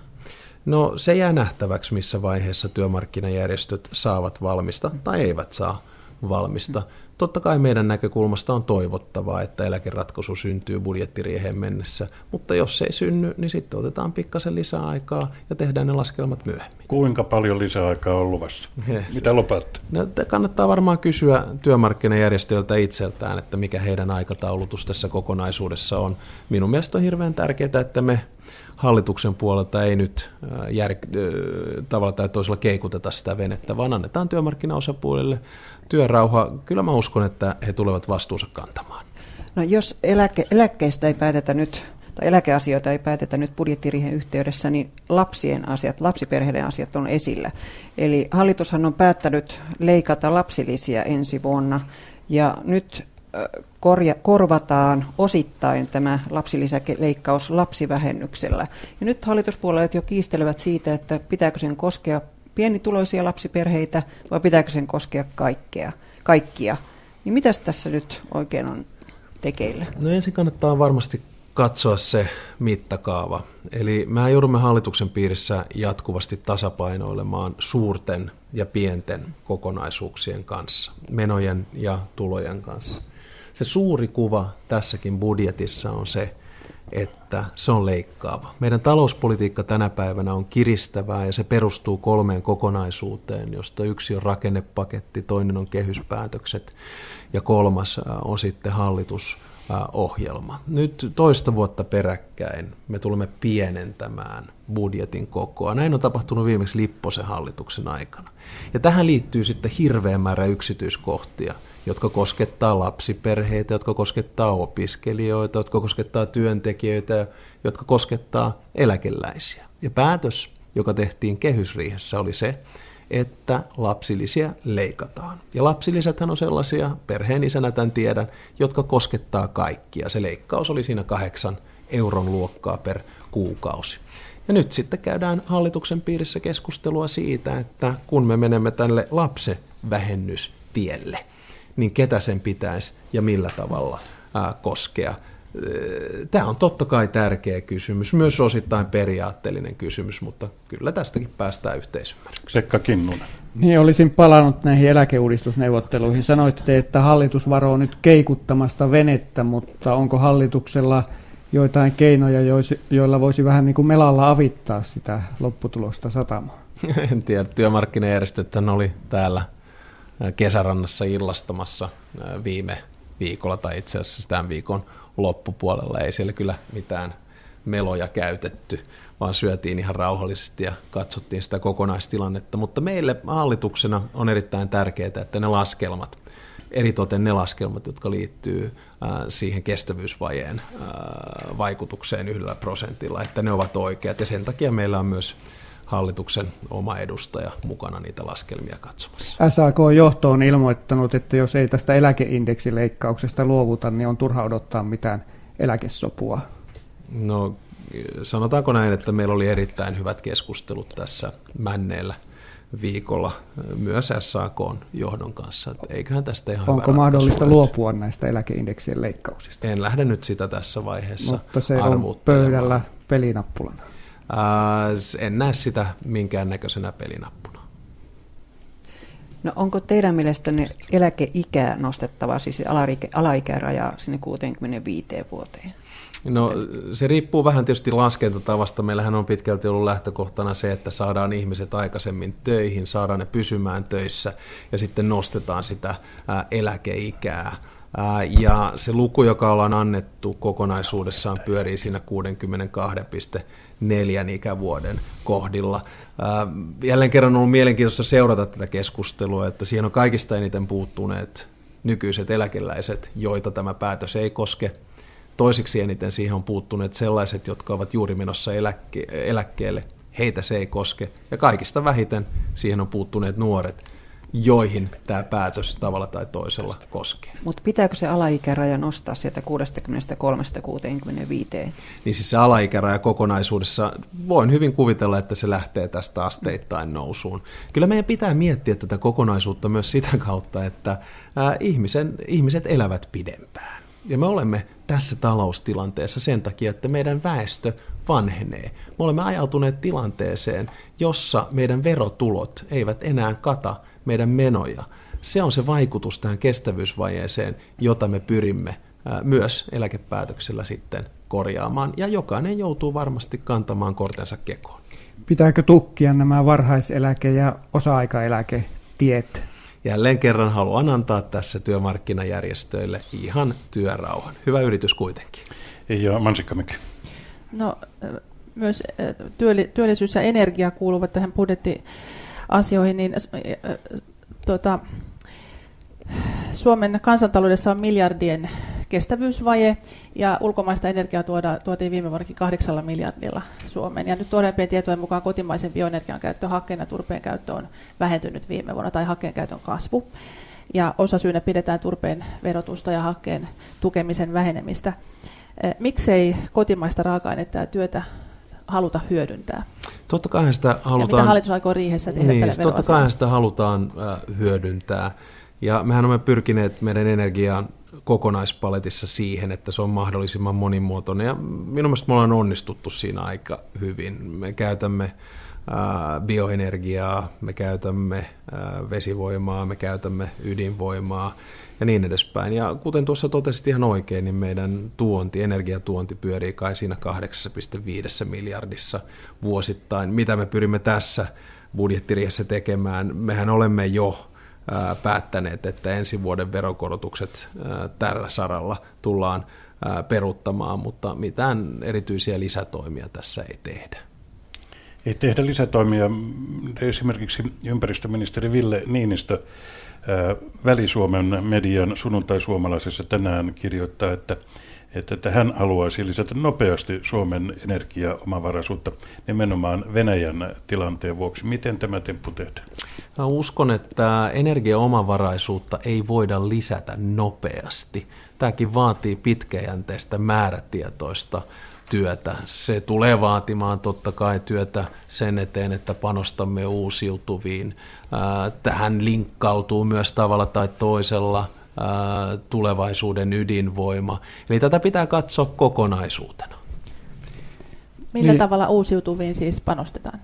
No se jää nähtäväksi, missä vaiheessa työmarkkinajärjestöt saavat valmista tai eivät saa valmista. Totta kai meidän näkökulmasta on toivottavaa, että eläkeratkaisu syntyy budjettirieheen mennessä, mutta jos se ei synny, niin sitten otetaan pikkasen lisää aikaa ja tehdään ne laskelmat myöhemmin. Kuinka paljon lisäaikaa on luvassa? Mitä lupaatte? No, kannattaa varmaan kysyä työmarkkinajärjestöiltä itseltään, että mikä heidän aikataulutus tässä kokonaisuudessa on. Minun mielestä on hirveän tärkeää, että me hallituksen puolelta ei nyt jär, tavalla tai toisella keikuteta sitä venettä, vaan annetaan työmarkkinaosapuolille työrauha. Kyllä mä uskon, että he tulevat vastuunsa kantamaan. No jos eläke, eläkkeistä ei päätetä nyt, tai eläkeasioita ei päätetä nyt budjettiriihen yhteydessä, niin lapsien asiat, lapsiperheiden asiat on esillä. Eli hallitushan on päättänyt leikata lapsilisiä ensi vuonna, ja nyt korja, korvataan osittain tämä lapsilisäleikkaus lapsivähennyksellä. Ja nyt hallituspuolueet jo kiistelevät siitä, että pitääkö sen koskea pienituloisia lapsiperheitä vai pitääkö sen koskea kaikkea, kaikkia. Niin mitäs tässä nyt oikein on tekeillä? No ensin kannattaa varmasti katsoa se mittakaava. Eli me joudumme hallituksen piirissä jatkuvasti tasapainoilemaan suurten ja pienten kokonaisuuksien kanssa, menojen ja tulojen kanssa. Se suuri kuva tässäkin budjetissa on se, että se on leikkaava. Meidän talouspolitiikka tänä päivänä on kiristävää ja se perustuu kolmeen kokonaisuuteen, josta yksi on rakennepaketti, toinen on kehyspäätökset ja kolmas on sitten hallitusohjelma. Nyt toista vuotta peräkkäin me tulemme pienentämään budjetin kokoa. Näin on tapahtunut viimeksi Lipposen hallituksen aikana. Ja tähän liittyy sitten hirveä määrä yksityiskohtia – jotka koskettaa lapsiperheitä, jotka koskettaa opiskelijoita, jotka koskettaa työntekijöitä, jotka koskettaa eläkeläisiä. Ja päätös, joka tehtiin kehysriihessä, oli se, että lapsilisiä leikataan. Ja lapsilisäthän on sellaisia, perheen isänä tämän tiedän, jotka koskettaa kaikkia. Se leikkaus oli siinä kahdeksan euron luokkaa per kuukausi. Ja nyt sitten käydään hallituksen piirissä keskustelua siitä, että kun me menemme tälle lapsevähennystielle – niin ketä sen pitäisi ja millä tavalla koskea. Tämä on totta kai tärkeä kysymys, myös osittain periaatteellinen kysymys, mutta kyllä tästäkin päästään yhteisymmärrykseen. Pekka Kinnunen. Niin, olisin palannut näihin eläkeuudistusneuvotteluihin. Sanoitte, että hallitus varoo nyt keikuttamasta venettä, mutta onko hallituksella joitain keinoja, joilla voisi vähän niin kuin melalla avittaa sitä lopputulosta satamaan? [laughs] En tiedä, työmarkkinajärjestöt oli täällä kesärannassa illastamassa viime viikolla tai itse asiassa tämän viikon loppupuolella. Ei siellä kyllä mitään meloja käytetty, vaan syötiin ihan rauhallisesti ja katsottiin sitä kokonaistilannetta. Mutta meille hallituksena on erittäin tärkeää, että ne laskelmat, eritoten ne laskelmat, jotka liittyy siihen kestävyysvajeen vaikutukseen yhdellä prosentilla, että ne ovat oikeat. Ja sen takia meillä on myös hallituksen oma edustaja mukana niitä laskelmia katsomassa. SAK-johto on ilmoittanut, että jos ei tästä eläkeindeksileikkauksesta luovuta, niin on turha odottaa mitään eläkesopua. No sanotaanko näin, että meillä oli erittäin hyvät keskustelut tässä männeellä viikolla myös SAK johdon kanssa. Eiköhän tästä ihan Onko mahdollista luopua näistä eläkeindeksien leikkauksista? En lähde nyt sitä tässä vaiheessa Mutta se on pöydällä pelinappulana. En näe sitä minkäännäköisenä pelinappuna. No onko teidän mielestänne eläkeikää nostettava, siis alaikäraja sinne 65 vuoteen? No se riippuu vähän tietysti laskentatavasta. Meillähän on pitkälti ollut lähtökohtana se, että saadaan ihmiset aikaisemmin töihin, saadaan ne pysymään töissä ja sitten nostetaan sitä eläkeikää. Ja se luku, joka ollaan annettu kokonaisuudessaan, pyörii siinä 62,4 ikävuoden kohdilla. Jälleen kerran on ollut mielenkiintoista seurata tätä keskustelua, että siihen on kaikista eniten puuttuneet nykyiset eläkeläiset, joita tämä päätös ei koske. Toisiksi eniten siihen on puuttuneet sellaiset, jotka ovat juuri menossa eläkke- eläkkeelle. Heitä se ei koske. Ja kaikista vähiten siihen on puuttuneet nuoret, joihin tämä päätös tavalla tai toisella koskee. Mutta pitääkö se alaikäraja nostaa sieltä 63-65? Niin siis se alaikäraja kokonaisuudessa, voin hyvin kuvitella, että se lähtee tästä asteittain nousuun. Kyllä meidän pitää miettiä tätä kokonaisuutta myös sitä kautta, että ää, ihmisen, ihmiset elävät pidempään. Ja me olemme tässä taloustilanteessa sen takia, että meidän väestö vanhenee. Me olemme ajautuneet tilanteeseen, jossa meidän verotulot eivät enää kata meidän menoja. Se on se vaikutus tähän kestävyysvajeeseen, jota me pyrimme myös eläkepäätöksellä sitten korjaamaan, ja jokainen joutuu varmasti kantamaan kortensa kekoon. Pitääkö tukkia nämä varhaiseläke- ja osa-aikaeläketiet? Jälleen kerran haluan antaa tässä työmarkkinajärjestöille ihan työrauhan. Hyvä yritys kuitenkin. Ja Mansikkamäki. No, myös työllisyys ja energia kuuluvat tähän budjetti asioihin, niin tuota, Suomen kansantaloudessa on miljardien kestävyysvaje ja ulkomaista energiaa tuoda, tuotiin viime vuonnakin kahdeksalla miljardilla Suomeen. Ja nyt tuoreempien tietojen mukaan kotimaisen bioenergian käyttö, hakkeen ja turpeen käyttö on vähentynyt viime vuonna tai hakkeen käytön kasvu. Ja osa syynä pidetään turpeen verotusta ja hakkeen tukemisen vähenemistä. Miksei kotimaista raaka-ainetta ja työtä haluta hyödyntää? Totta kai sitä halutaan... Ja mitä hallitus aikoo riihessä tehdä niin, tälle Totta kai sitä halutaan hyödyntää. Ja mehän olemme pyrkineet meidän energiaan kokonaispaletissa siihen, että se on mahdollisimman monimuotoinen. Ja minun mielestä me ollaan onnistuttu siinä aika hyvin. Me käytämme bioenergiaa, me käytämme vesivoimaa, me käytämme ydinvoimaa ja niin edespäin. Ja kuten tuossa totesit ihan oikein, niin meidän tuonti, energiatuonti pyörii kai siinä 8,5 miljardissa vuosittain. Mitä me pyrimme tässä budjettiriessä tekemään? Mehän olemme jo päättäneet, että ensi vuoden verokorotukset tällä saralla tullaan peruuttamaan, mutta mitään erityisiä lisätoimia tässä ei tehdä. Ei tehdä lisätoimia. Esimerkiksi ympäristöministeri Ville Niinistö Väli-Suomen median sunnuntai-suomalaisessa tänään kirjoittaa, että, että, hän haluaisi lisätä nopeasti Suomen energiaomavaraisuutta nimenomaan Venäjän tilanteen vuoksi. Miten tämä temppu tehdään? Mä uskon, että energiaomavaraisuutta ei voida lisätä nopeasti. Tämäkin vaatii pitkäjänteistä määrätietoista työtä. Se tulee vaatimaan totta kai työtä sen eteen, että panostamme uusiutuviin. Tähän linkkautuu myös tavalla tai toisella tulevaisuuden ydinvoima. Eli tätä pitää katsoa kokonaisuutena. Millä niin. tavalla uusiutuviin siis panostetaan?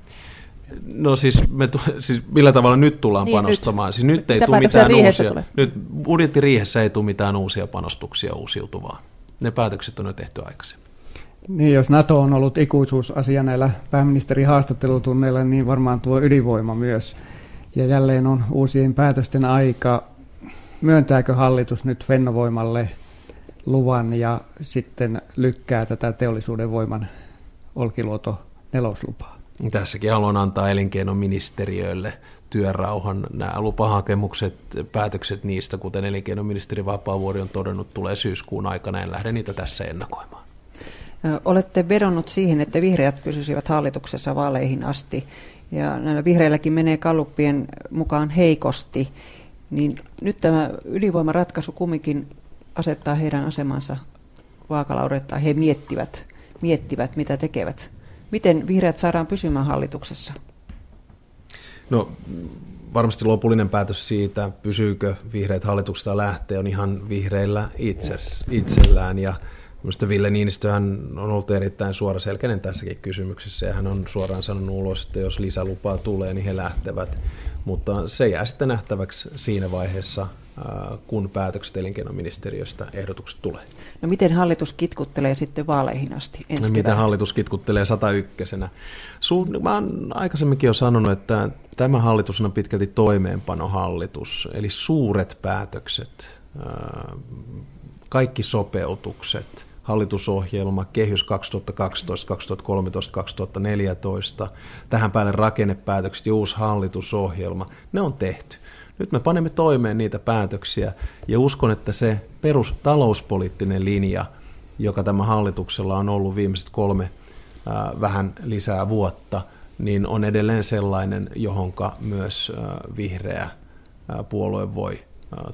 No siis, me, siis millä tavalla nyt tullaan niin, panostamaan? Nyt. Siis nyt ei tule mitään uusia. Tulee? Nyt budjettiriihessä ei tule mitään uusia panostuksia uusiutuvaa. Ne päätökset on jo tehty aikaisemmin. Niin, jos NATO on ollut ikuisuusasia näillä pääministerin haastattelutunneilla, niin varmaan tuo ydinvoima myös. Ja jälleen on uusien päätösten aika. Myöntääkö hallitus nyt Fennovoimalle luvan ja sitten lykkää tätä teollisuuden voiman Olkiluoto neloslupaa? Tässäkin haluan antaa elinkeinoministeriölle työrauhan. Nämä lupahakemukset, päätökset niistä, kuten elinkeinoministeri Vapaavuori on todennut, tulee syyskuun aikana. En lähde niitä tässä ennakoimaan. Olette vedonnut siihen, että vihreät pysyisivät hallituksessa vaaleihin asti. Ja näillä vihreilläkin menee kalluppien mukaan heikosti. Niin nyt tämä ydinvoimaratkaisu kumminkin asettaa heidän asemansa vaakalaudetta. He miettivät, miettivät, mitä tekevät. Miten vihreät saadaan pysymään hallituksessa? No varmasti lopullinen päätös siitä, pysyykö vihreät hallituksesta lähtee, on ihan vihreillä itses, itsellään. Ja Minusta Ville Niinistöhän on ollut erittäin suoraselkäinen tässäkin kysymyksessä ja hän on suoraan sanonut ulos, että jos lisälupaa tulee, niin he lähtevät. Mutta se jää sitten nähtäväksi siinä vaiheessa, kun päätökset elinkeinoministeriöstä ehdotukset tulee. No miten hallitus kitkuttelee sitten vaaleihin asti ensi no, miten hallitus kitkuttelee 101 Su- Mä oon aikaisemminkin jo sanonut, että tämä hallitus on pitkälti toimeenpanohallitus, eli suuret päätökset, kaikki sopeutukset, hallitusohjelma, kehys 2012, 2013, 2014, tähän päälle rakennepäätökset ja uusi hallitusohjelma, ne on tehty. Nyt me panemme toimeen niitä päätöksiä ja uskon, että se perustalouspoliittinen linja, joka tämä hallituksella on ollut viimeiset kolme vähän lisää vuotta, niin on edelleen sellainen, johonka myös vihreä puolue voi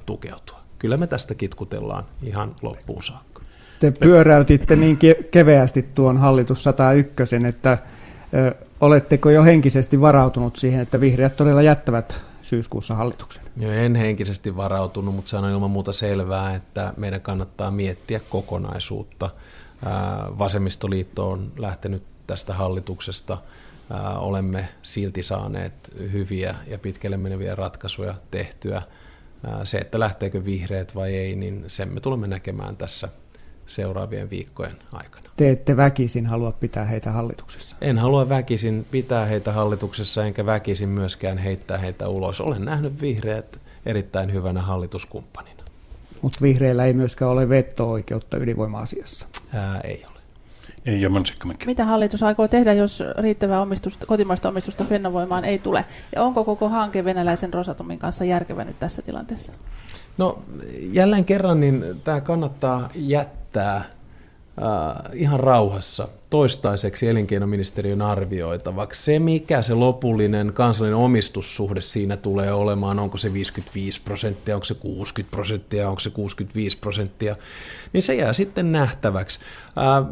tukeutua. Kyllä me tästä kitkutellaan ihan loppuun saakka. Te pyöräytitte niin keveästi tuon hallitus 101, että oletteko jo henkisesti varautunut siihen, että vihreät todella jättävät syyskuussa hallituksen? Jo en henkisesti varautunut, mutta se on ilman muuta selvää, että meidän kannattaa miettiä kokonaisuutta. Vasemmistoliitto on lähtenyt tästä hallituksesta. Olemme silti saaneet hyviä ja pitkälle meneviä ratkaisuja tehtyä. Se, että lähteekö vihreät vai ei, niin sen me tulemme näkemään tässä seuraavien viikkojen aikana. Te ette väkisin halua pitää heitä hallituksessa? En halua väkisin pitää heitä hallituksessa, enkä väkisin myöskään heittää heitä ulos. Olen nähnyt vihreät erittäin hyvänä hallituskumppanina. Mutta vihreillä ei myöskään ole veto-oikeutta ydinvoima-asiassa? Ää, ei ole. Ei, Mitä hallitus aikoo tehdä, jos riittävää omistusta, kotimaista omistusta Fennovoimaan ei tule? Ja onko koko hanke venäläisen Rosatomin kanssa järkevä nyt tässä tilanteessa? No jälleen kerran, niin tämä kannattaa jättää äh, ihan rauhassa toistaiseksi elinkeinoministeriön arvioitavaksi. Se, mikä se lopullinen kansallinen omistussuhde siinä tulee olemaan, onko se 55 prosenttia, onko se 60 prosenttia, onko se 65 prosenttia, niin se jää sitten nähtäväksi. Ää,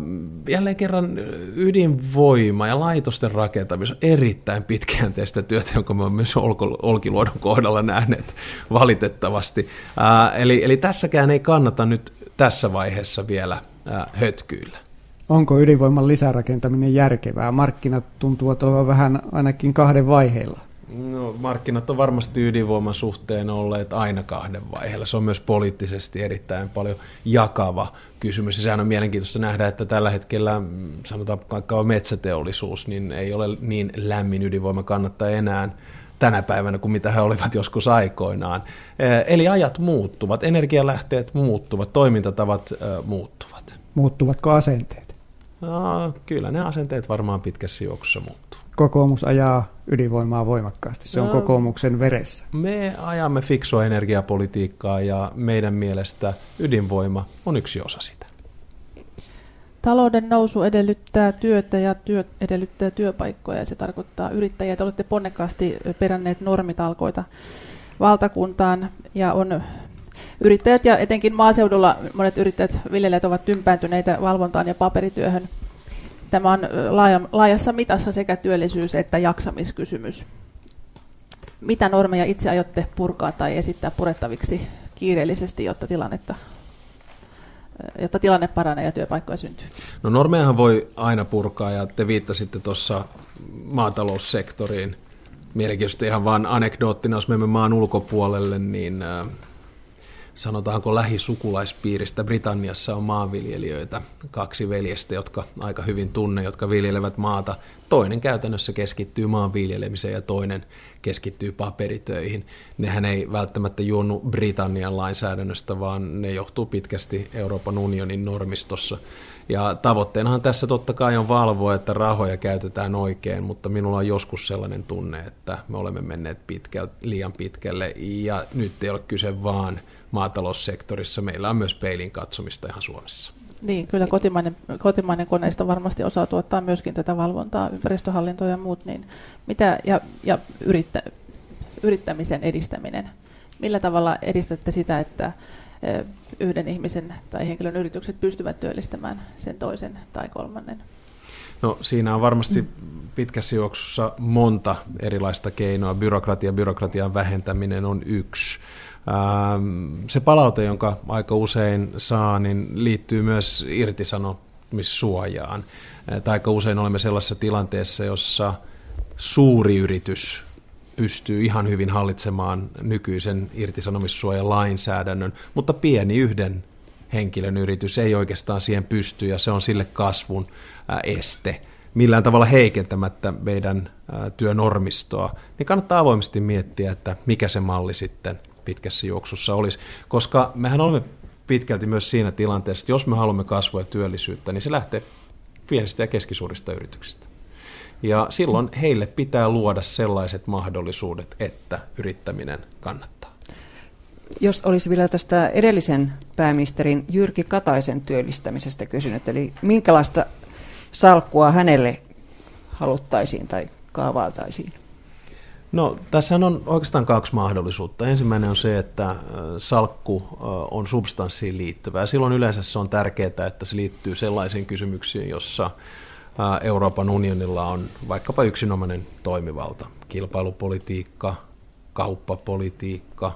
jälleen kerran ydinvoima ja laitosten rakentamis on erittäin pitkäjänteistä työtä, jonka me olemme myös Olkiluodon kohdalla nähneet valitettavasti. Ää, eli, eli tässäkään ei kannata nyt tässä vaiheessa vielä hötkyillä. Onko ydinvoiman lisärakentaminen järkevää? Markkinat tuntuvat olevan vähän ainakin kahden vaiheilla. No, markkinat on varmasti ydinvoiman suhteen olleet aina kahden vaiheella. Se on myös poliittisesti erittäin paljon jakava kysymys. Sehän on mielenkiintoista nähdä, että tällä hetkellä, mm, sanotaan vaikka metsäteollisuus, niin ei ole niin lämmin ydinvoima kannattaa enää tänä päivänä kuin mitä he olivat [laughs] joskus aikoinaan. Eli ajat muuttuvat, energialähteet muuttuvat, toimintatavat muuttuvat. Muuttuvatko asenteet? No, kyllä ne asenteet varmaan pitkässä juoksussa muuttuu. Kokoomus ajaa ydinvoimaa voimakkaasti. Se on no, kokoomuksen veressä. Me ajamme fiksua energiapolitiikkaa ja meidän mielestä ydinvoima on yksi osa sitä. Talouden nousu edellyttää työtä ja työ edellyttää työpaikkoja ja se tarkoittaa yrittäjiä. Te olette ponnekkaasti peränneet normitalkoita valtakuntaan ja on yrittäjät ja etenkin maaseudulla monet yrittäjät, viljelijät ovat tympääntyneitä valvontaan ja paperityöhön. Tämä on laajassa mitassa sekä työllisyys- että jaksamiskysymys. Mitä normeja itse aiotte purkaa tai esittää purettaviksi kiireellisesti, jotta tilannetta jotta tilanne paranee ja työpaikkoja syntyy? No normejahan voi aina purkaa ja te viittasitte tuossa maataloussektoriin. Mielenkiintoisesti ihan vain anekdoottina, jos menemme maan ulkopuolelle, niin sanotaanko lähisukulaispiiristä Britanniassa on maanviljelijöitä, kaksi veljestä, jotka aika hyvin tunne, jotka viljelevät maata. Toinen käytännössä keskittyy maanviljelemiseen ja toinen keskittyy paperitöihin. Nehän ei välttämättä juonnu Britannian lainsäädännöstä, vaan ne johtuu pitkästi Euroopan unionin normistossa. Ja tavoitteenahan tässä totta kai on valvoa, että rahoja käytetään oikein, mutta minulla on joskus sellainen tunne, että me olemme menneet pitkälle, liian pitkälle ja nyt ei ole kyse vaan – maataloussektorissa. Meillä on myös peilin katsomista ihan Suomessa. Niin, kyllä kotimainen, kotimainen koneisto varmasti osaa tuottaa myöskin tätä valvontaa, ympäristöhallintoa ja muut. Niin mitä, ja ja yrittä, yrittämisen edistäminen. Millä tavalla edistätte sitä, että yhden ihmisen tai henkilön yritykset pystyvät työllistämään sen toisen tai kolmannen? No siinä on varmasti pitkässä juoksussa monta erilaista keinoa. Byrokratia, byrokratian vähentäminen on yksi. Ähm, se palaute, jonka aika usein saa, niin liittyy myös irtisanomissuojaan. Tai aika usein olemme sellaisessa tilanteessa, jossa suuri yritys pystyy ihan hyvin hallitsemaan nykyisen irtisanomissuojan lainsäädännön, mutta pieni yhden henkilön yritys ei oikeastaan siihen pysty ja se on sille kasvun este millään tavalla heikentämättä meidän työnormistoa, niin kannattaa avoimesti miettiä, että mikä se malli sitten pitkässä juoksussa olisi. Koska mehän olemme pitkälti myös siinä tilanteessa, että jos me haluamme kasvua ja työllisyyttä, niin se lähtee pienistä ja keskisuurista yrityksistä. Ja silloin heille pitää luoda sellaiset mahdollisuudet, että yrittäminen kannattaa. Jos olisi vielä tästä edellisen pääministerin Jyrki Kataisen työllistämisestä kysynyt, eli minkälaista salkkua hänelle haluttaisiin tai kaavailtaisiin? No tässä on oikeastaan kaksi mahdollisuutta. Ensimmäinen on se, että salkku on substanssiin liittyvä. Silloin yleensä se on tärkeää, että se liittyy sellaisiin kysymyksiin, jossa Euroopan unionilla on vaikkapa yksinomainen toimivalta. Kilpailupolitiikka, kauppapolitiikka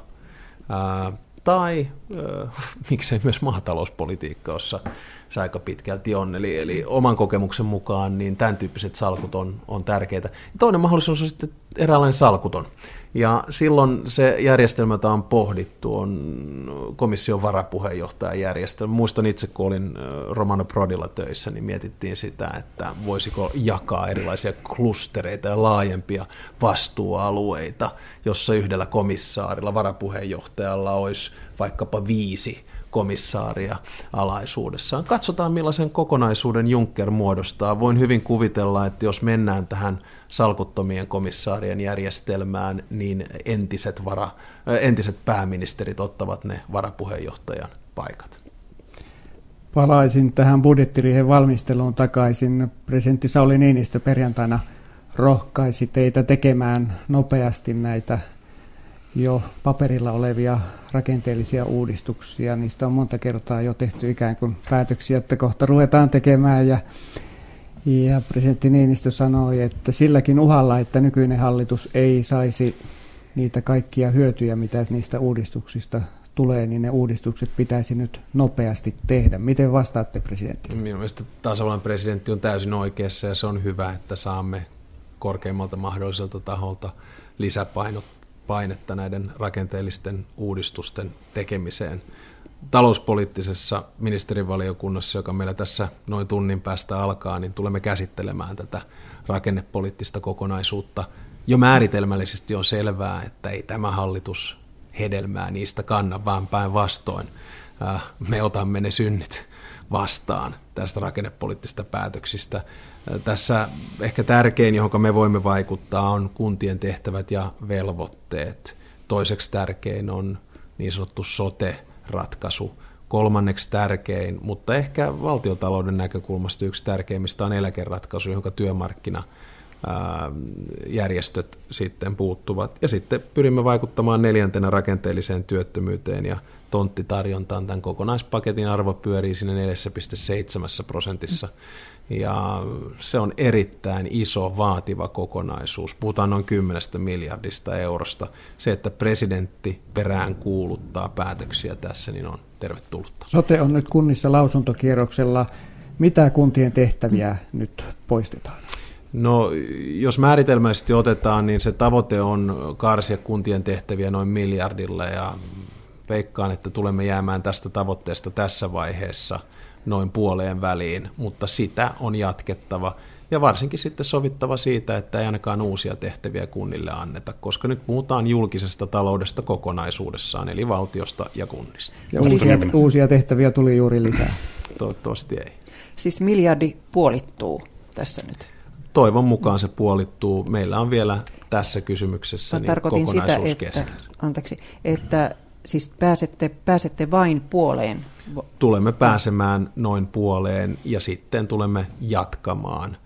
tai [laughs] miksei myös maatalouspolitiikka, jossa se aika pitkälti on. Eli, eli oman kokemuksen mukaan niin tämän tyyppiset salkut on, on tärkeitä. Toinen mahdollisuus on sitten eräänlainen salkuton. Ja silloin se järjestelmä, jota on pohdittu, on komission varapuheenjohtajan järjestelmä. Muistan itse, kun olin Romano Prodilla töissä, niin mietittiin sitä, että voisiko jakaa erilaisia klustereita ja laajempia vastuualueita, jossa yhdellä komissaarilla, varapuheenjohtajalla olisi vaikkapa viisi komissaaria alaisuudessaan. Katsotaan millaisen kokonaisuuden Juncker muodostaa. Voin hyvin kuvitella, että jos mennään tähän salkuttomien komissaarien järjestelmään, niin entiset, vara, entiset pääministerit ottavat ne varapuheenjohtajan paikat. Palaisin tähän budjettiriihen valmisteluun takaisin. Presidentti Sauli Niinistö perjantaina rohkaisi teitä tekemään nopeasti näitä jo paperilla olevia rakenteellisia uudistuksia. Niistä on monta kertaa jo tehty ikään kuin päätöksiä, että kohta ruvetaan tekemään. Ja, ja presidentti Niinistö sanoi, että silläkin uhalla, että nykyinen hallitus ei saisi niitä kaikkia hyötyjä, mitä niistä uudistuksista tulee, niin ne uudistukset pitäisi nyt nopeasti tehdä. Miten vastaatte presidentti? Minun mielestä tasavallan presidentti on täysin oikeassa ja se on hyvä, että saamme korkeimmalta mahdolliselta taholta lisäpainetta näiden rakenteellisten uudistusten tekemiseen. Talouspoliittisessa ministerivaliokunnassa, joka meillä tässä noin tunnin päästä alkaa, niin tulemme käsittelemään tätä rakennepoliittista kokonaisuutta. Jo määritelmällisesti on selvää, että ei tämä hallitus hedelmää niistä kanna, vaan päinvastoin äh, me otamme ne synnit vastaan tästä rakennepoliittisista päätöksistä. Tässä ehkä tärkein, johon me voimme vaikuttaa, on kuntien tehtävät ja velvoitteet. Toiseksi tärkein on niin sanottu sote-ratkaisu. Kolmanneksi tärkein, mutta ehkä valtiotalouden näkökulmasta yksi tärkeimmistä on eläkeratkaisu, jonka työmarkkina – järjestöt sitten puuttuvat. Ja sitten pyrimme vaikuttamaan neljäntenä rakenteelliseen työttömyyteen ja tonttitarjontaan. Tämän kokonaispaketin arvo pyörii sinne 4,7 prosentissa. Ja se on erittäin iso, vaativa kokonaisuus. Puhutaan noin 10 miljardista eurosta. Se, että presidentti perään kuuluttaa päätöksiä tässä, niin on tervetullutta. Sote on nyt kunnissa lausuntokierroksella. Mitä kuntien tehtäviä nyt poistetaan? No, jos määritelmällisesti otetaan, niin se tavoite on karsia kuntien tehtäviä noin miljardilla ja veikkaan, että tulemme jäämään tästä tavoitteesta tässä vaiheessa noin puoleen väliin, mutta sitä on jatkettava ja varsinkin sitten sovittava siitä, että ei ainakaan uusia tehtäviä kunnille anneta, koska nyt puhutaan julkisesta taloudesta kokonaisuudessaan, eli valtiosta ja kunnista. Ja uusia, uusia tehtäviä tuli juuri lisää. Toivottavasti ei. Siis miljardi puolittuu tässä nyt toivon mukaan se puolittuu. Meillä on vielä tässä kysymyksessä Mä niin tarkoitin sitä, että, anteeksi, että siis pääsette, pääsette vain puoleen. Tulemme pääsemään noin puoleen ja sitten tulemme jatkamaan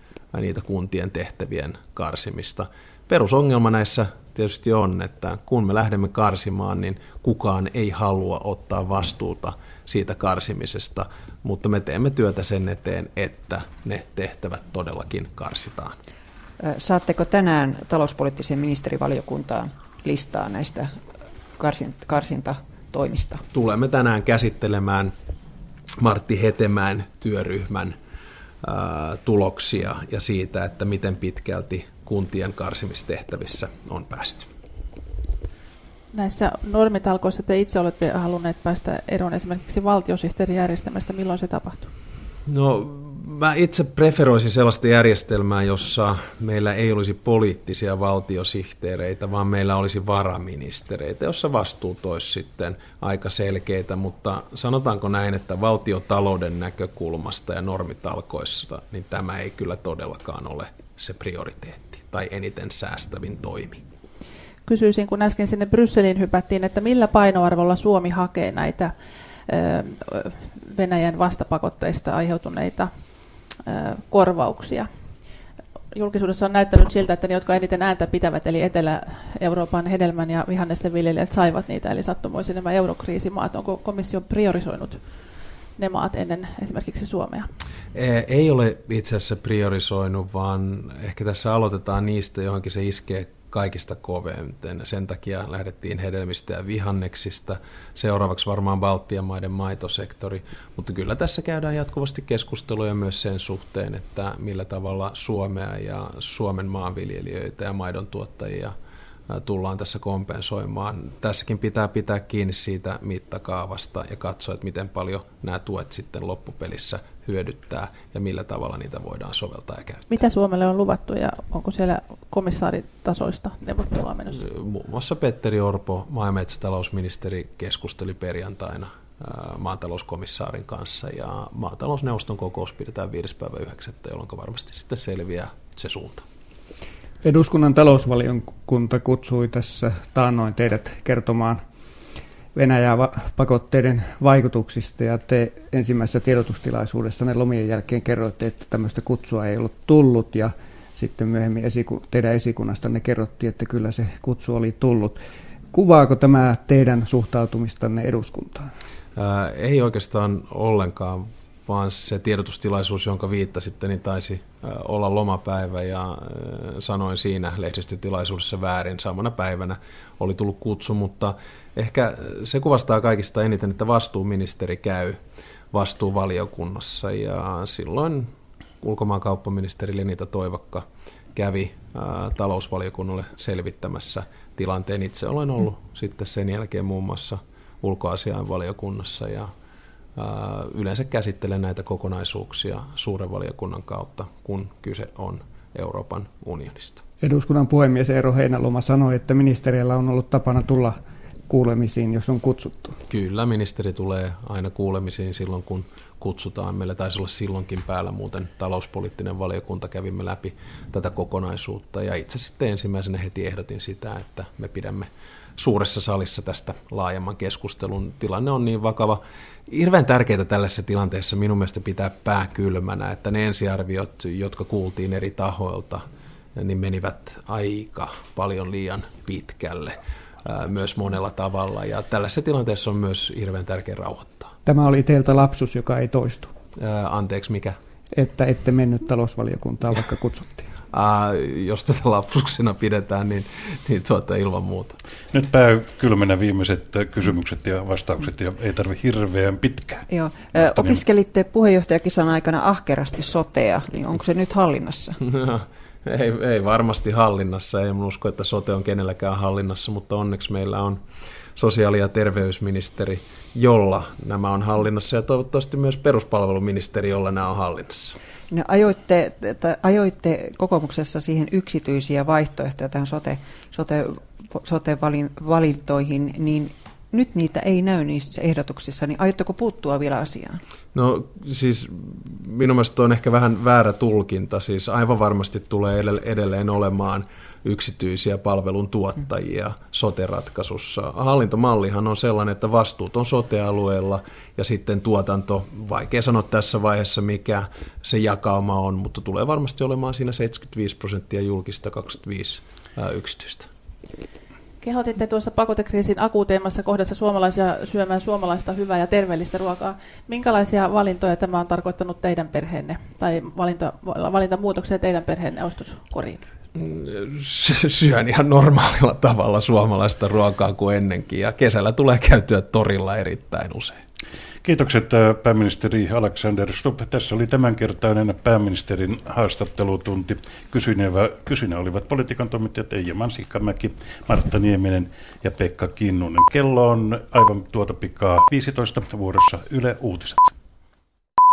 niitä kuntien tehtävien karsimista. Perusongelma näissä tietysti on, että kun me lähdemme karsimaan, niin kukaan ei halua ottaa vastuuta siitä karsimisesta, mutta me teemme työtä sen eteen, että ne tehtävät todellakin karsitaan. Saatteko tänään talouspoliittiseen ministerivaliokuntaan listaa näistä karsintatoimista? Tulemme tänään käsittelemään Martti Hetemään työryhmän tuloksia ja siitä, että miten pitkälti kuntien karsimistehtävissä on päästy. Näissä normitalkoissa te itse olette halunneet päästä eroon esimerkiksi valtiosihteerijärjestelmästä. Milloin se tapahtuu? No, mä itse preferoisin sellaista järjestelmää, jossa meillä ei olisi poliittisia valtiosihteereitä, vaan meillä olisi varaministereitä, jossa vastuut olisi sitten aika selkeitä, mutta sanotaanko näin, että valtiotalouden näkökulmasta ja normitalkoissa, niin tämä ei kyllä todellakaan ole se prioriteetti tai eniten säästävin toimi. Kysyisin, kun äsken sinne Brysseliin hypättiin, että millä painoarvolla Suomi hakee näitä Venäjän vastapakotteista aiheutuneita korvauksia. Julkisuudessa on näyttänyt siltä, että ne, jotka eniten ääntä pitävät, eli Etelä-Euroopan hedelmän ja vihannesten viljelijät saivat niitä, eli sattumoisin nämä eurokriisimaat. Onko komissio priorisoinut ne maat ennen esimerkiksi Suomea? Ei ole itse asiassa priorisoinut, vaan ehkä tässä aloitetaan niistä, johonkin se iskee kaikista kovemmin. Sen takia lähdettiin hedelmistä ja vihanneksista. Seuraavaksi varmaan Baltian maiden maitosektori. Mutta kyllä tässä käydään jatkuvasti keskusteluja myös sen suhteen, että millä tavalla Suomea ja Suomen maanviljelijöitä ja maidon tuottajia tullaan tässä kompensoimaan. Tässäkin pitää pitää kiinni siitä mittakaavasta ja katsoa, että miten paljon nämä tuet sitten loppupelissä hyödyttää ja millä tavalla niitä voidaan soveltaa ja käyttää. Mitä Suomelle on luvattu ja onko siellä komissaaritasoista neuvottelua menossa? Muun muassa Petteri Orpo, maa- ja metsätalousministeri, keskusteli perjantaina maatalouskomissaarin kanssa ja maatalousneuvoston kokous pidetään 5. päivä 9. jolloin varmasti sitten selviää se suunta. Eduskunnan talousvaliokunta kutsui tässä taannoin teidät kertomaan Venäjän pakotteiden vaikutuksista ja te ensimmäisessä tiedotustilaisuudessa ne lomien jälkeen kerroitte, että tämmöistä kutsua ei ollut tullut ja sitten myöhemmin esiku, teidän esikunnastanne kerrottiin, että kyllä se kutsu oli tullut. Kuvaako tämä teidän suhtautumistanne eduskuntaan? Ää, ei oikeastaan ollenkaan, vaan se tiedotustilaisuus, jonka viittasitte, niin taisi olla lomapäivä ja sanoin siinä lehdistötilaisuudessa väärin. Samana päivänä oli tullut kutsu, mutta ehkä se kuvastaa kaikista eniten, että vastuuministeri käy vastuuvaliokunnassa ja silloin ulkomaankauppaministeri Lenita Toivakka kävi talousvaliokunnalle selvittämässä tilanteen. Itse olen ollut sitten sen jälkeen muun muassa ulkoasiainvaliokunnassa ja yleensä käsittelen näitä kokonaisuuksia suuren valiokunnan kautta, kun kyse on Euroopan unionista. Eduskunnan puhemies Eero Heinäloma sanoi, että ministeriöllä on ollut tapana tulla kuulemisiin, jos on kutsuttu. Kyllä, ministeri tulee aina kuulemisiin silloin, kun kutsutaan. Meillä taisi olla silloinkin päällä muuten talouspoliittinen valiokunta, kävimme läpi tätä kokonaisuutta ja itse sitten ensimmäisenä heti ehdotin sitä, että me pidämme suuressa salissa tästä laajemman keskustelun. Tilanne on niin vakava. Hirveän tärkeää tällaisessa tilanteessa minun mielestä pitää pää kylmänä, että ne ensiarviot, jotka kuultiin eri tahoilta, niin menivät aika paljon liian pitkälle myös monella tavalla. Ja tällaisessa tilanteessa on myös hirveän tärkeä rauhoittaa. Tämä oli teiltä lapsus, joka ei toistu. Anteeksi, mikä? Että ette mennyt talousvaliokuntaan, vaikka kutsuttiin. [laughs] Ää, jos tätä lapsuksena pidetään, niin, niin tuota ilman muuta. Nyt pää kylmänä viimeiset kysymykset ja vastaukset, ja ei tarvi hirveän pitkään. Joo. Opiskelitte puheenjohtajakisan aikana ahkerasti sotea, niin onko se nyt hallinnassa? [laughs] ei, ei varmasti hallinnassa, ei usko, että sote on kenelläkään hallinnassa, mutta onneksi meillä on sosiaali- ja terveysministeri, jolla nämä on hallinnassa, ja toivottavasti myös peruspalveluministeri, jolla nämä on hallinnassa. No, ajoitte, ajoitte kokoomuksessa siihen yksityisiä vaihtoehtoja tähän sote, sote, sote-valintoihin, niin nyt niitä ei näy niissä ehdotuksissa, niin aiotteko puuttua vielä asiaan? No siis minun mielestä on ehkä vähän väärä tulkinta, siis aivan varmasti tulee edelleen olemaan yksityisiä palvelun tuottajia sote-ratkaisussa. Hallintomallihan on sellainen, että vastuut on sote-alueella ja sitten tuotanto, vaikea sanoa tässä vaiheessa mikä se jakauma on, mutta tulee varmasti olemaan siinä 75 prosenttia julkista, 25 yksityistä. Kehotitte tuossa pakotekriisin akuuteimmassa kohdassa suomalaisia syömään suomalaista hyvää ja terveellistä ruokaa. Minkälaisia valintoja tämä on tarkoittanut teidän perheenne tai valinta, valintamuutoksia teidän perheenne ostoskoriin? syön ihan normaalilla tavalla suomalaista ruokaa kuin ennenkin ja kesällä tulee käytyä torilla erittäin usein. Kiitokset pääministeri Alexander Stubb. Tässä oli tämänkertainen pääministerin haastattelutunti. Kysynevä, kysynä olivat politiikan toimittajat Eija Mansikkamäki, Martta Nieminen ja Pekka Kinnunen. Kello on aivan tuota pikaa 15 vuorossa Yle Uutiset.